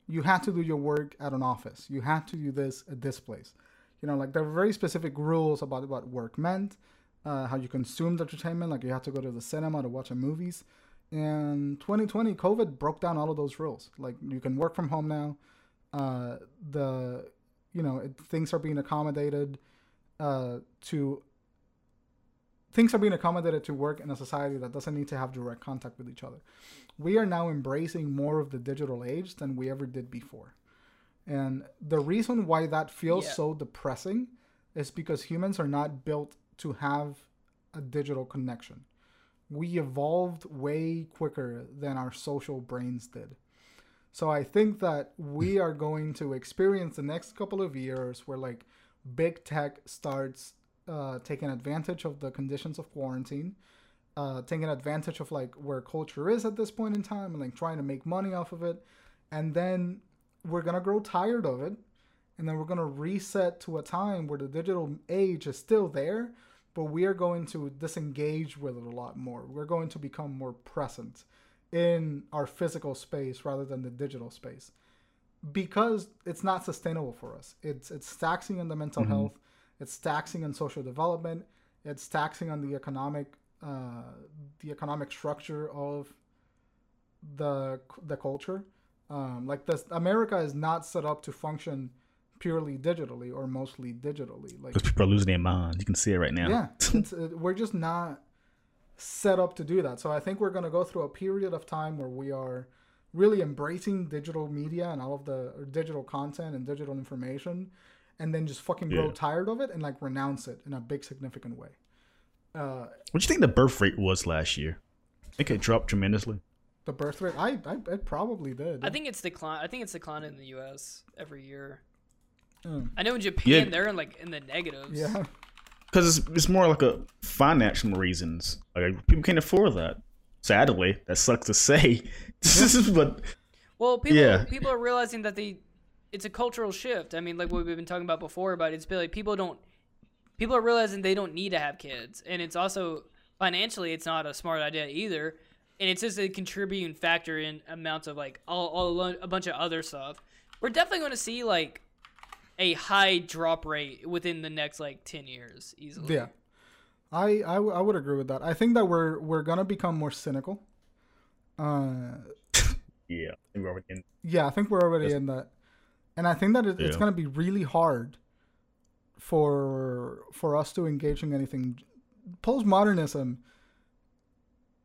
you had to do your work at an office. You had to do this at this place. You know, like there were very specific rules about what work meant, uh, how you consumed entertainment. Like you had to go to the cinema to watch a movies. And 2020, COVID broke down all of those rules. Like you can work from home now. Uh, the you know it, things are being accommodated uh, to things are being accommodated to work in a society that doesn't need to have direct contact with each other. We are now embracing more of the digital age than we ever did before. And the reason why that feels Yeah. so depressing is because humans are not built to have a digital connection. We evolved way quicker than our social brains did. So I think that we hmm. are going to experience the next couple of years where like big tech starts uh, taking advantage of the conditions of quarantine, uh, taking advantage of like where culture is at this point in time, and like trying to make money off of it, and then we're gonna grow tired of it, and then we're gonna reset to a time where the digital age is still there, but we are going to disengage with it a lot more. We're going to become more present in our physical space rather than the digital space. Because it's not sustainable for us. It's it's taxing on the mental health, it's taxing on social development, it's taxing on the economic uh, the economic structure of the the culture. Um, like this, America is not set up to function purely digitally or mostly digitally. Like Because people are losing their minds. You can see it right now. yeah, it, we're just not set up to do that. So I think we're going to go through a period of time where we are really embracing digital media and all of the digital content and digital information, and then just fucking grow Yeah. tired of it and like renounce it in a big significant way. Uh, What do you think the birth rate was last year? I think it dropped tremendously. the birth rate, I, I it probably did. I think it's decline. I think it's declining in the U.S. every year. Mm. I know in Japan Yeah. they're in like in the negatives. yeah, Because it's, it's more like a financial reasons. Like people can't afford that. Sadly, that sucks to say. This is but Well, people Yeah. people are realizing that they it's a cultural shift. I mean, like what we've been talking about before about it's been like people don't people are realizing they don't need to have kids, and it's also financially it's not a smart idea either, and it's just a contributing factor in amounts of like all, all a bunch of other stuff. We're definitely going to see like a high drop rate within the next like ten years easily. yeah. I, I, w- I would agree with that. I think that we're we're gonna become more cynical. Uh, yeah, we're already in- Yeah, I think we're already Yes. in that, and I think that it, it's going to be really hard for for us to engage in anything. Postmodernism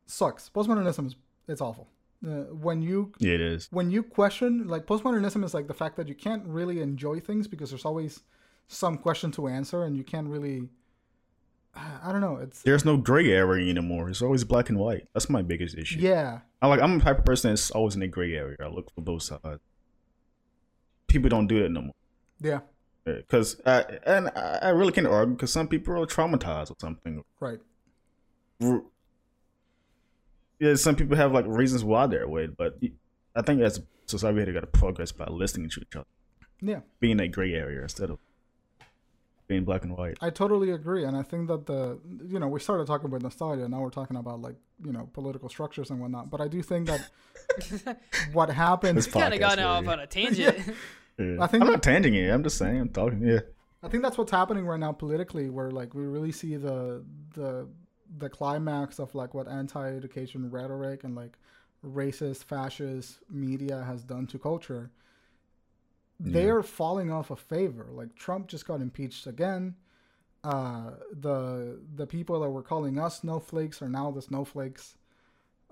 sucks. Postmodernism is it's awful. Uh, when you it is. when you question like postmodernism is like the fact that you can't really enjoy things because there's always some question to answer and you can't really. I don't know. It's There's no gray area anymore. It's always black and white. That's my biggest issue. yeah, I like. I'm a type of person that's always in a gray area. I look for both sides. People don't do that no more. yeah, Because uh, and I I really can't argue because some people are traumatized or something. right. Yeah, some people have like reasons why they're way, but I think as a society we got to progress by listening to each other, Yeah. being a gray area instead of being black and white. I totally agree, and I think that the you know we started talking about nostalgia. Now we're talking about like you know political structures and whatnot. But I do think that what happens, This kind of got off on a tangent. Yeah. I think I'm that- not tanging it. I'm just saying. I'm talking. Yeah. I think that's what's happening right now politically, where like we really see the the the climax of like what anti-education rhetoric and like racist, fascist media has done to culture. They Yeah. are falling off a favor. Like Trump just got impeached again. Uh, the the people that were calling us snowflakes are now the snowflakes.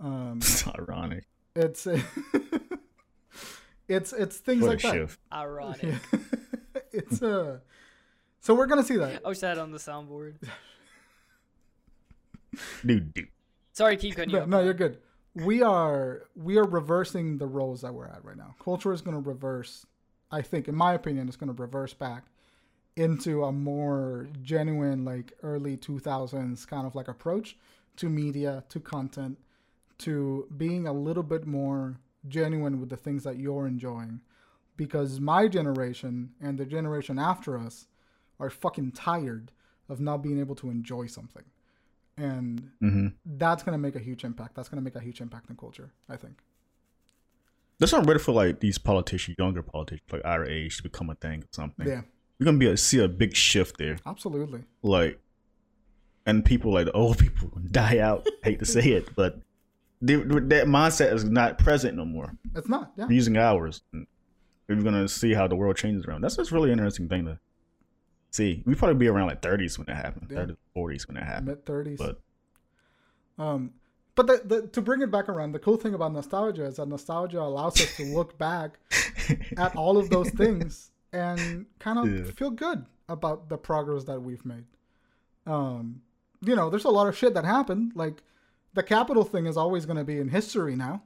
Um, It's ironic. it's it's it's things What a like that. shift. Ironic. Yeah. it's uh so we're gonna see that. I wish I on the soundboard. Dude, dude. Sorry, to keep cutting you. No, no, you're good. We are we are reversing the roles that we're at right now. Culture is gonna reverse. I think, in my opinion, it's gonna reverse back into a more genuine like early 2000s kind of like approach to media to content to being a little bit more genuine with the things that you're enjoying. Because my generation and the generation after us are fucking tired of not being able to enjoy something. And hmm that's going to make a huge impact. That's going to make a huge impact in culture i think. That's not ready for like these politicians, younger politicians, like our age, to become a thing or something. yeah. You're gonna be a, see a big shift there, absolutely. Like, and people like the old people die out. hate to say it, but they, that mindset is not present no more. it's not yeah We're using ours. We're gonna see how the world changes around. That's just really interesting thing to see. We probably be around like 30s when that happened, Yeah. 30s, 40s when that happened. mid 30s But Um, but the, the, to bring it back around, the cool thing about nostalgia is that nostalgia allows us to look back at all of those things and kind of Yeah. feel good about the progress that we've made. Um, you know, there's a lot of shit that happened. Like the Capitol thing is always going to be in history now.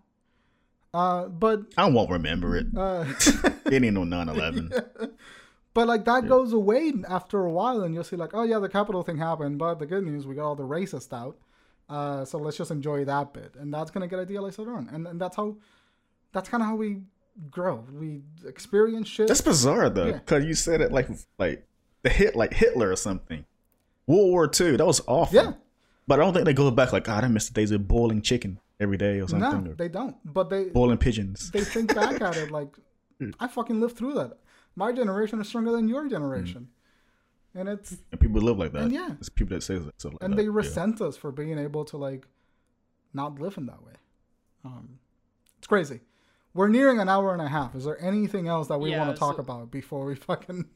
Uh, but I won't remember it. uh, It ain't no 9/11. but like that goes away after a while, and you'll see like, oh yeah, the Capitol thing happened, but the good news, we got all the racist out. Uh, so let's just enjoy that bit, and that's gonna get a later on, and and that's how, that's kind of how we grow. We experience shit. That's bizarre though, Yeah. because you said it like like the hit like Hitler or something. World War II, that was awful. Yeah. But I don't think they go back like, ah, God, I miss the days of boiling chicken every day or no, something. or they don't. But they boiling pigeons. they think back at it like, I fucking lived through that. My generation is stronger than your generation, mm-hmm. and it's and people live like that. And yeah. It's people that say that. So like and that, they yeah. resent us for being able to like not live in that way. Um, it's crazy. We're nearing an hour and a half. Is there anything else that we Yeah, want to talk so- about before we fucking?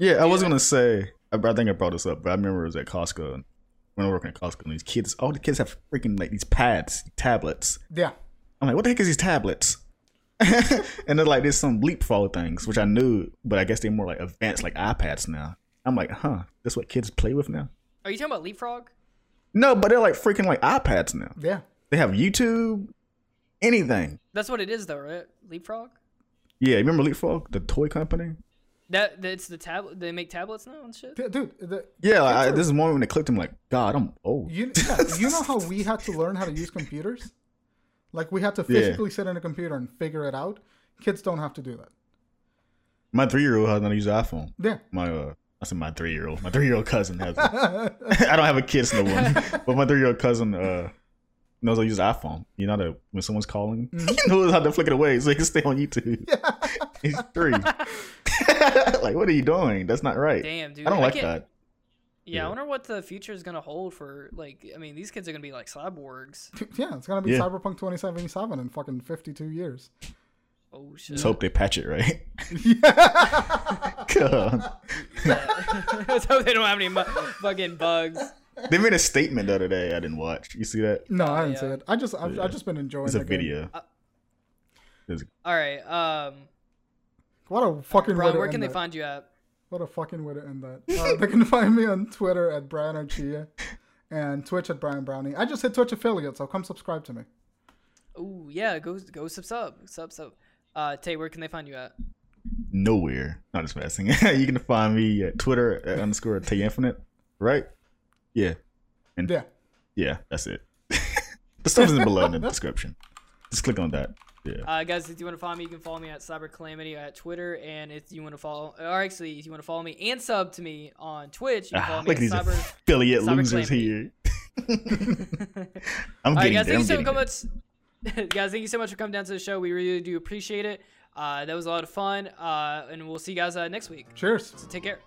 Yeah, I was gonna say. I, I think I brought this up, but I remember it was at Costco and when I was working at Costco. And these kids, all the kids have freaking like these pads, tablets. yeah, I'm like, what the heck is these tablets? and they're like, there's some leapfrog things, which I knew, but I guess they're more like advanced, like iPads now. I'm like, huh, that's what kids play with now? Are you talking about Leapfrog? No, but they're like freaking like iPads now. yeah. They have YouTube, anything. That's what it is, though, right? Leapfrog. Yeah, remember Leapfrog, the toy company? That that's the tablet. They make tablets now and shit. D- Dude, the, Yeah, like, I, this is one when it clicked. I'm like, God, I'm old. you yeah, you know how we had to learn how to use computers? Like we had to Yeah. physically sit in a computer and figure it out. Kids don't have to do that. My three year old has not use the iPhone. Yeah. My uh, I said my three year old. My three year old cousin has. I don't have a kid, no one. but my three year old cousin uh knows how to use the iPhone. You know that when someone's calling, mm-hmm. he knows how to flick it away so he can stay on YouTube. He's three. like, what are you doing? That's not right. Damn, dude. I don't like can't- that. Yeah, I wonder what the future is gonna hold for like. I mean, these kids are gonna be like cyborgs. yeah, it's gonna be Yeah. Cyberpunk 2077 in fucking 52 years. Oh shit. Let's hope they patch it right. yeah. God. Let's hope they don't have any mu- fucking bugs. They made a statement the other day. I didn't watch. You see that? No, I Oh, didn't yeah. see it. I just I've, Yeah. I've just been enjoying It's a the game. video. Uh, It's- All right. Um, What a fucking way Brian, to where end can they that. find you at? What a fucking way to end that. Uh, they can find me on Twitter at Brian Archia and Twitch at Brian Brownie. I just hit Twitch affiliate, so come subscribe to me. Oh yeah, go go sub sub sub sub. Uh, Tay, where can they find you at? nowhere. Not just messing. you can find me at Twitter at underscore Tay Infinite. Right? Yeah. And Yeah. yeah, that's it. the stuff is below in the description. Just click on that. Yeah. Uh, guys, if you want to follow me, you can follow me at Cyber Calamity at Twitter, and if you want to follow, or actually, if you want to follow me and sub to me on Twitch, you can follow Ah, me look at at these Cyber. affiliate Cyber losers Calamity. here. I'm All right, getting guys, there. I'm thank you so getting there. much. guys, thank you so much for coming down to the show. We really do appreciate it. Uh, that was a lot of fun, uh, and we'll see you guys uh, next week. Cheers. So take care.